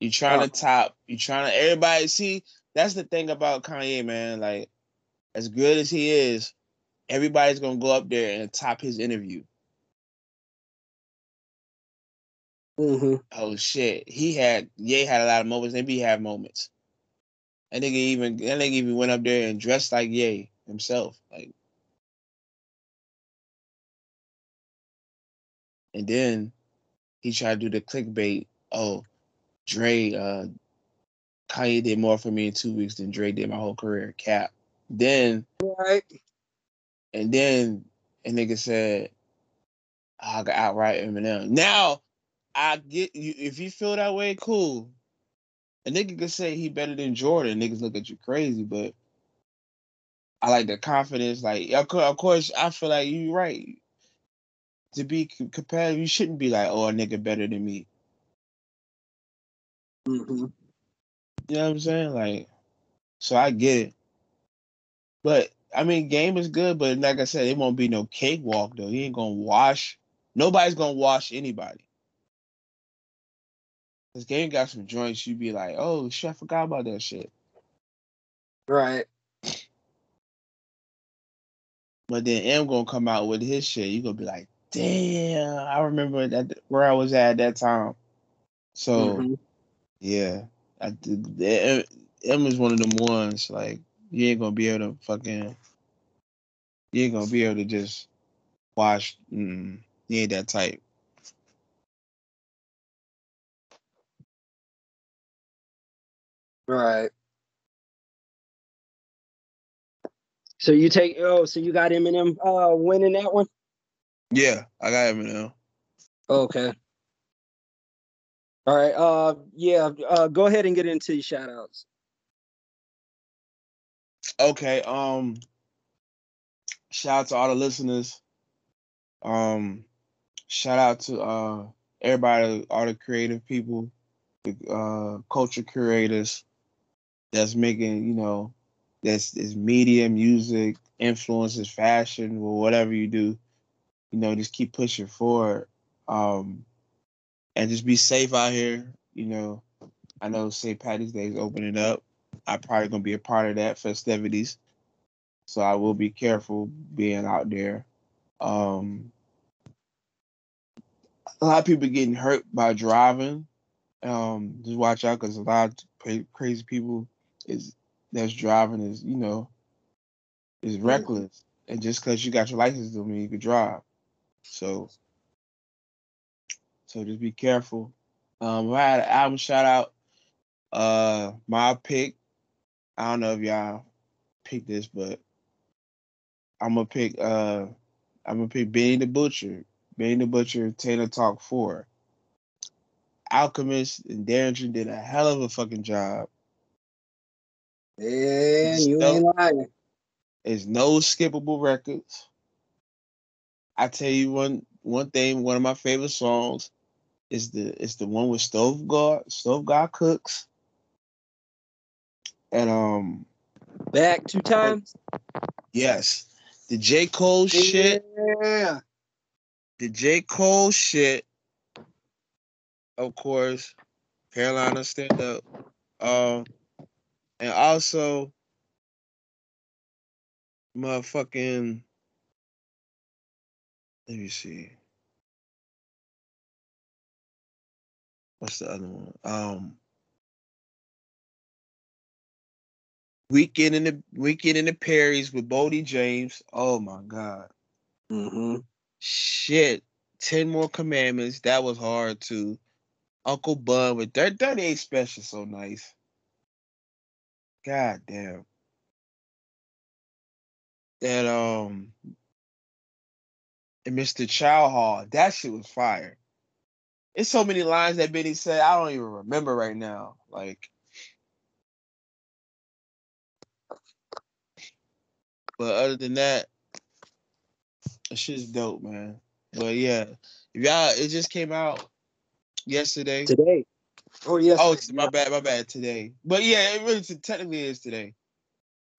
You trying to top, you trying to everybody see that's the thing about Kanye, man. Like, as good as he is, everybody's gonna go up there and top his interview. hmm Oh shit. He had Ye had a lot of moments, maybe he had moments. That nigga even that nigga even went up there and dressed like Ye himself. Like and then he tried to do the clickbait. Oh, Dre, uh Kanye did more for me in two weeks than Dre did my whole career. Cap. Then Right. and then a nigga said, "I got outright Eminem." Now I get you. If you feel that way, cool. A nigga could say he better than Jordan. Niggas look at you crazy, but I like the confidence. Like, of course, I feel like you're right. To be competitive, you shouldn't be like, "Oh, a nigga better than me." Hmm You know what I'm saying? Like, so I get it. But I mean, game is good, but like I said, it won't be no cakewalk though. He ain't gonna wash. Nobody's gonna wash anybody. This game got some joints. You'd be like, oh shit, I forgot about that shit. Right. But then M gonna come out with his shit. You gonna be like, damn, I remember that where I was at, at that time. So Mhm. Yeah, I did. M is one of them ones like you ain't gonna be able to fucking. You ain't gonna be able to just watch. Mm, he ain't that type. Right. So you take oh, so you got Eminem uh winning that one? Yeah, I got Eminem. Okay. All right. Uh yeah, uh go ahead and get into your shout outs. Okay. Um. Shout out to all the listeners. Um. Shout out to uh everybody, all the creative people, the uh culture curators that's making you know that's is media, music, influences, fashion, or whatever you do. You know, just keep pushing forward. Um. And just be safe out here. You know, I know St. Patty's Day is opening up. I'm probably gonna be a part of that festivities. So I will be careful being out there. Um, a lot of people getting hurt by driving. Um, just watch out because a lot of cra- crazy people is that's driving is you know is reckless, and just because you got your license doesn't mean you can drive. So, so just be careful. Um, I had an album shout out. Uh, my pick. I don't know if y'all pick this, but I'm gonna pick. Uh, I'm gonna pick Benny the Butcher. Benny the Butcher. Tana Talk Four. Alchemist and Daringer did a hell of a fucking job. And you Nope. ain't lying. There's no skippable records. I tell you one one thing. One of my favorite songs is the is the one with Stove God Stove God Cooks. And um Back two times. yes, the J Cole shit. Yeah. the J. Cole shit, of course, Carolina stand up. Um, and also, motherfucking, let me see. What's the other one? Um, Weekend in the Weekend in the Perry's with Boldy James. Oh my god. Mm-hmm. Shit. Ten More Commandments. That was hard too. Uncle Bun with thir- 38 Special. So nice. God damn. That um and Mr. Chow Hall. That shit was fire. It's so many lines that Benny said, I don't even remember right now. Like but other than that, that shit's dope, man. But yeah, if y'all it just came out yesterday. Today. Oh yes. Oh, it's my bad, my bad. Today, but yeah, it really technically is today.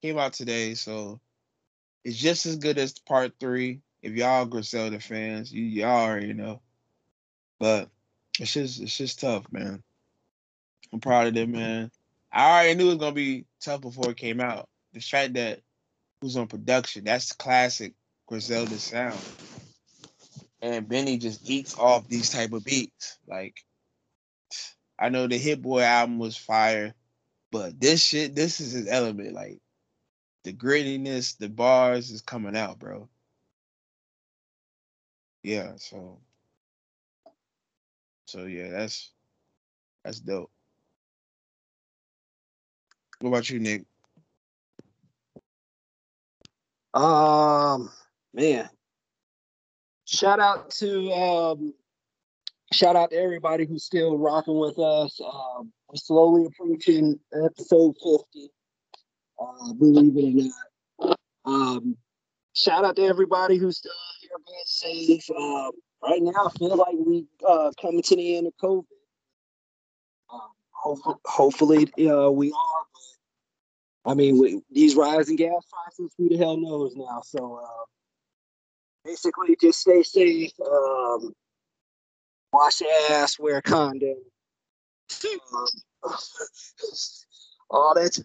Came out today, so it's just as good as part three. If y'all Griselda fans, you y'all already know. But it's just it's just tough, man. I'm proud of them, man. I already knew it was gonna be tough before it came out. The fact that was on production, that's classic Griselda sound. And Benny just eats off these type of beats. Like I know the Hit Boy album was fire, but this shit, this is his element. Like the grittiness, the bars is coming out, bro. Yeah, so so yeah, that's that's dope. What about you, Nick? Um, man. Shout out to um, shout out to everybody who's still rocking with us. Um, we're slowly approaching episode fifty. Uh, believe it or not. Um, shout out to everybody who's still here being safe. Um, right now, I feel like we uh coming to the end of COVID. Um, hopefully, hopefully, uh, we are. I mean, with these rising gas prices, who the hell knows now? So uh, basically, just stay safe. Um, wash your ass, wear a condom. Um, all that.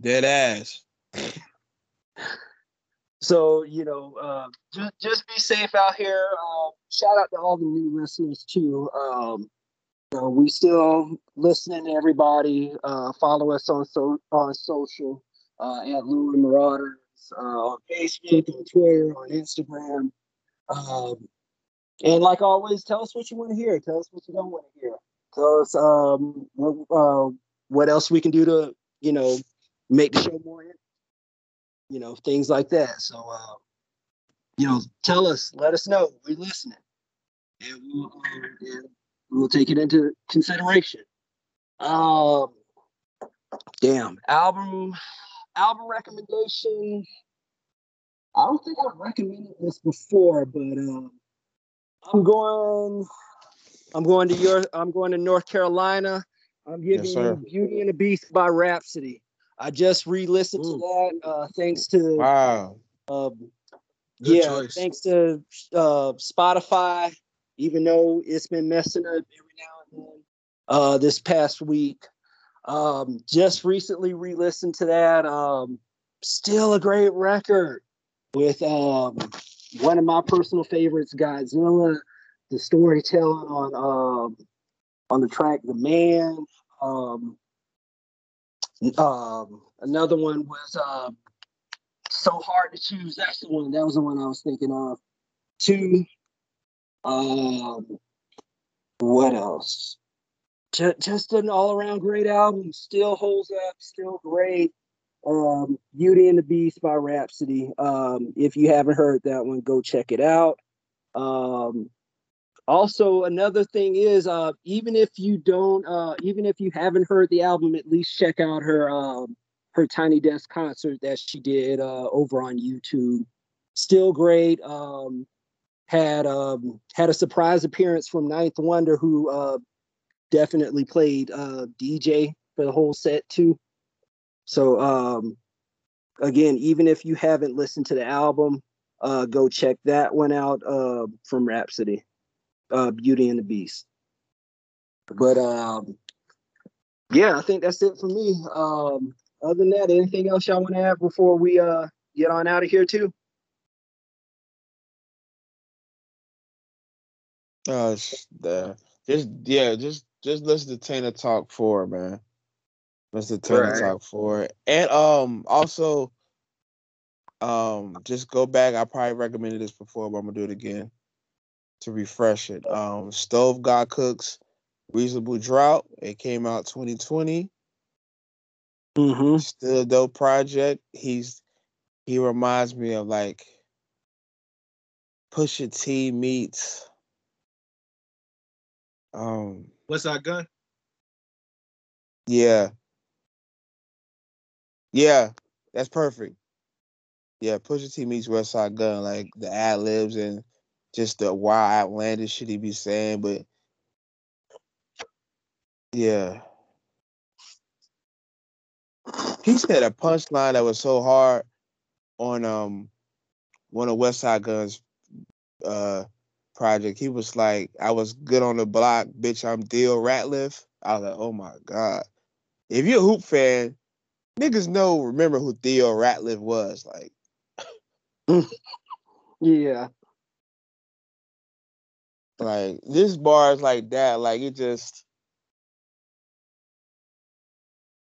Dead ass. So you know, uh, just just be safe out here. Uh, shout out to all the new listeners too. Um, you know, we still listening to everybody. Uh, follow us on so on social uh, at Lure Marauders uh, on Facebook, on Twitter, on Instagram. Um, and like always, tell us what you want to hear. Tell us what you don't want to hear. Tell us um, what, uh, what else we can do to you know make the show more you know, things like that. So, uh, you know, tell us, let us know. We're listening, and we'll, um, and we'll take it into consideration. Um, damn, album, album recommendation. I don't think I've recommended this before, but um, I'm going. I'm going to your. I'm going to North Carolina. I'm giving Yes, you. Beauty and the Beast by Rapsody. I just re-listened Ooh. to that uh, thanks to Wow. um, Good yeah, choice. thanks to uh, Spotify, even though it's been messing up every now and then. Uh, this past week, um, just recently re-listened to that. Um, still a great record with um, one of my personal favorites, Godzilla. The storytelling on um, on the track, "The Man." Um, um, another one was uh, so hard to choose. That's the one. That was the one I was thinking of. Two. Um, what else? Just, just an all-around great album. Still holds up. Still great. Um, Beauty and the Beast by Rapsody. Um, if you haven't heard that one, go check it out. Um, also, another thing is, uh, even if you don't, uh, even if you haven't heard the album, at least check out her um, her Tiny Desk concert that she did uh, over on YouTube. Still great. Um, had um, had a surprise appearance from Ninth Wonder, who uh, definitely played uh, DJ for the whole set too. So um, again, even if you haven't listened to the album, uh, go check that one out from Rapsody, uh, Beauty and the Beast. But um, yeah, I think that's it for me. Um, other than that, anything else y'all want to add before we uh, get on out of here too? Uh, the, just yeah, just just listen to Tana Talk Four, man. Listen to Tana Right. Talk Four, and um also um just go back. I probably recommended this before, but I'm gonna do it again to refresh it. Um, Stove God Cooks, Reasonable Drought. It came out 2020. Mm-hmm. Still a dope project. He's he reminds me of like Pusha T meets um What's our gun? Yeah. Yeah, that's perfect. Yeah, Pusha T meets Westside Gunn, like the ad libs and just the wild outlandish shit he be saying, but yeah. He said a punchline that was so hard on um one of Westside Gunn's uh project. He was like, I was good on the block, bitch, I'm Theo Ratliff. I was like, oh my God. If you're a hoop fan, niggas know remember who Theo Ratliff was. Like Yeah. Like this bar is like that, like it just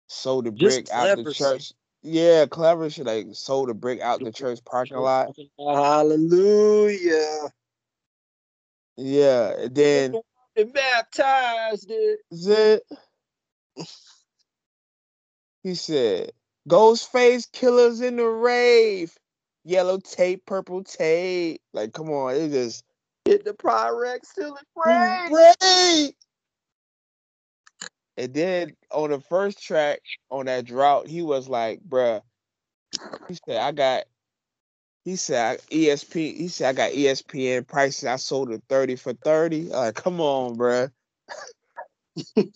sold the brick out the church. Yeah, clever shit. Like sold the brick out the church parking lot. Hallelujah. Yeah, and then And baptized it. the he said, "Ghostface killers in the rave, yellow tape, purple tape." Like, come on, it just Hit the Pyrex to the. Great. And then on the first track on that drought, he was like, bruh, he said, I got, he said, ESP, he said, I got ESPN prices. I sold it 30 for 30. Like, come on, bruh.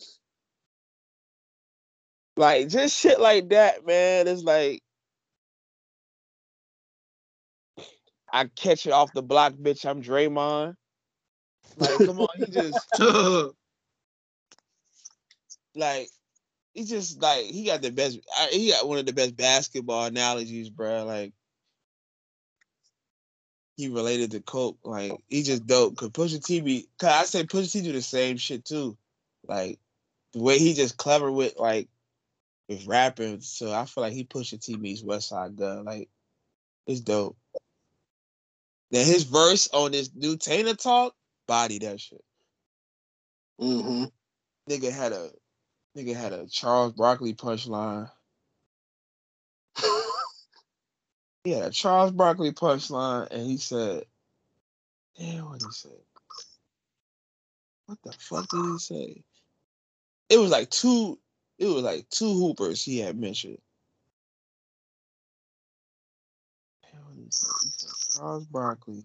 Like just shit like that, man. It's like I catch it off the block, bitch. I'm Draymond. Like, come on, he just like he just like he got the best. He got one of the best basketball analogies, bro. Like he related to Coke. Like he just dope. Cause Pusha T be, cause I say Pusha T do the same shit too. Like the way he just clever with like with rapping. So I feel like he Pusha T meets Westside Gunn. Like it's dope. Then his verse on this new Tana talk, body that shit. Mm-hmm. Nigga had a nigga had a Charles Barkley punchline. He had a Charles Barkley punchline, and he said, "Damn, what he said? What the fuck did he say? It was like two. It was like two hoopers he had mentioned. Damn, what he said? He said Charles Barkley.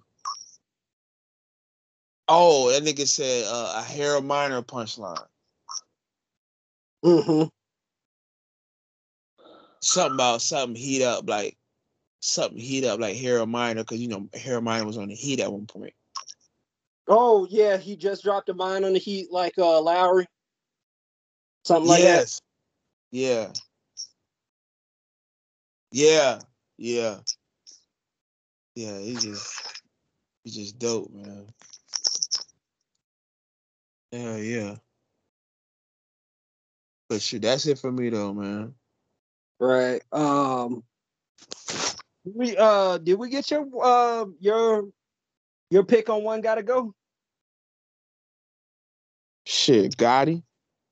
Oh, that nigga said uh, a Harold Miner punchline. Mm-hmm. Something about something heat up like something heat up like Harold Miner because you know Harold Miner was on the Heat at one point. Oh yeah, he just dropped a mine on the heat like uh Lowry. Something like that. yes. Yeah. Yeah. Yeah. Yeah. He just he just dope, man. Yeah, yeah. But shit, that's it for me though, man. Right. Um we uh did we get your uh your your pick on one gotta go? Shit, Gotti.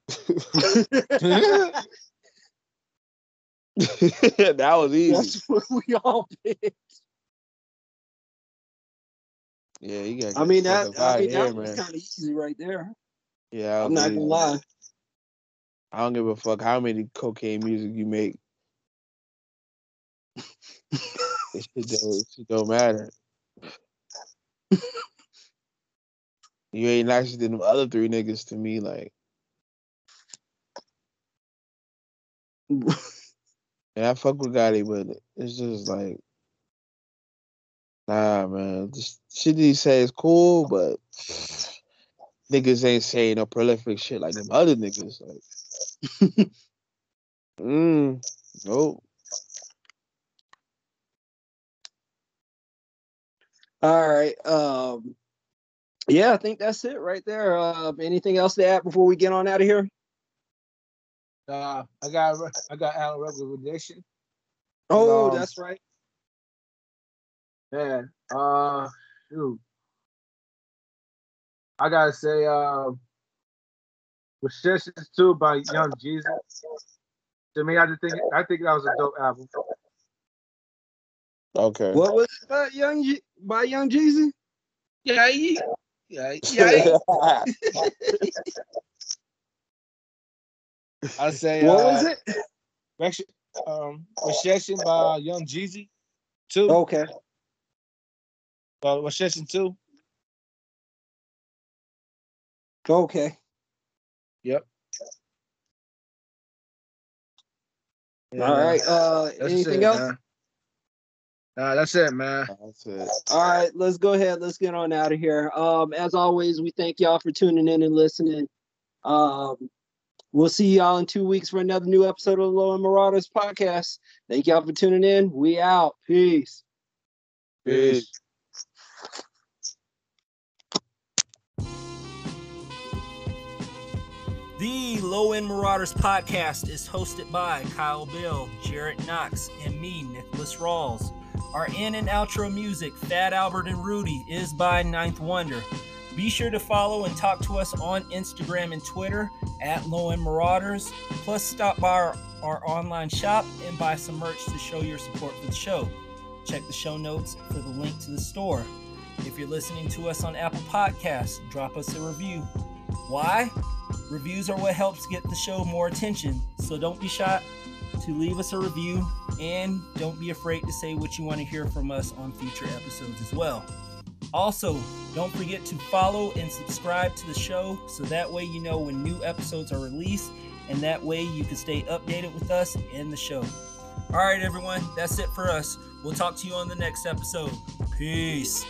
that was easy. That's what we all picked. Yeah, you got. I mean that I mean that was kind of easy right there. Yeah, I'm not gonna lie. I don't give a fuck how many cocaine music you make. it, don't, it don't matter. you ain't nicer than the other three niggas to me. Like, and I fuck with Gotti, but it's just like, nah, man. This shit he say is cool, but niggas ain't saying no prolific shit like them other niggas. Like, mm, nope. All right. Um yeah, I think that's it right there. Uh, anything else to add before we get on out of here? Uh, I got I got Alan Allen recommendation. Oh, Um, that's right. Man, uh, shoot. I gotta say, uh, Recessions too by Young Jeezy. To me, I just think I think that was a dope album. Okay. What was it by Young G- by Young Jeezy? Yeah, yeah, yeah, yeah. I say, What uh, was it? Rex- um, Recession by Young Jeezy. Two. Okay. Uh, session two. Go Okay. Yep. All right. Uh That's anything it, else? man. Nah, that's it, man. That's it. All right, let's go ahead. Let's get on out of here. Um, as always, we thank y'all for tuning in and listening. Um, we'll see y'all in two weeks for another new episode of the Low End Marauders podcast. Thank y'all for tuning in. We out. Peace. Peace. The Low End Marauders podcast is hosted by Kyle Bill, Jarrett Knox, and me, Nicholas Rawls. Our in and outro music, Fat Albert and Rudy, is by Ninth Wonder. Be sure to follow and talk to us on Instagram and Twitter at Low End Marauders. Plus, stop by our, our online shop and buy some merch to show your support for the show. Check the show notes for the link to the store. If you're listening to us on Apple Podcasts, drop us a review. Why? Reviews are what helps get the show more attention, so don't be shy to leave us a review and don't be afraid to say what you want to hear from us on future episodes as well. Also, don't forget to follow and subscribe to the show so that way you know when new episodes are released and that way you can stay updated with us and the show. All right, everyone, that's it for us. We'll talk to you on the next episode. Peace.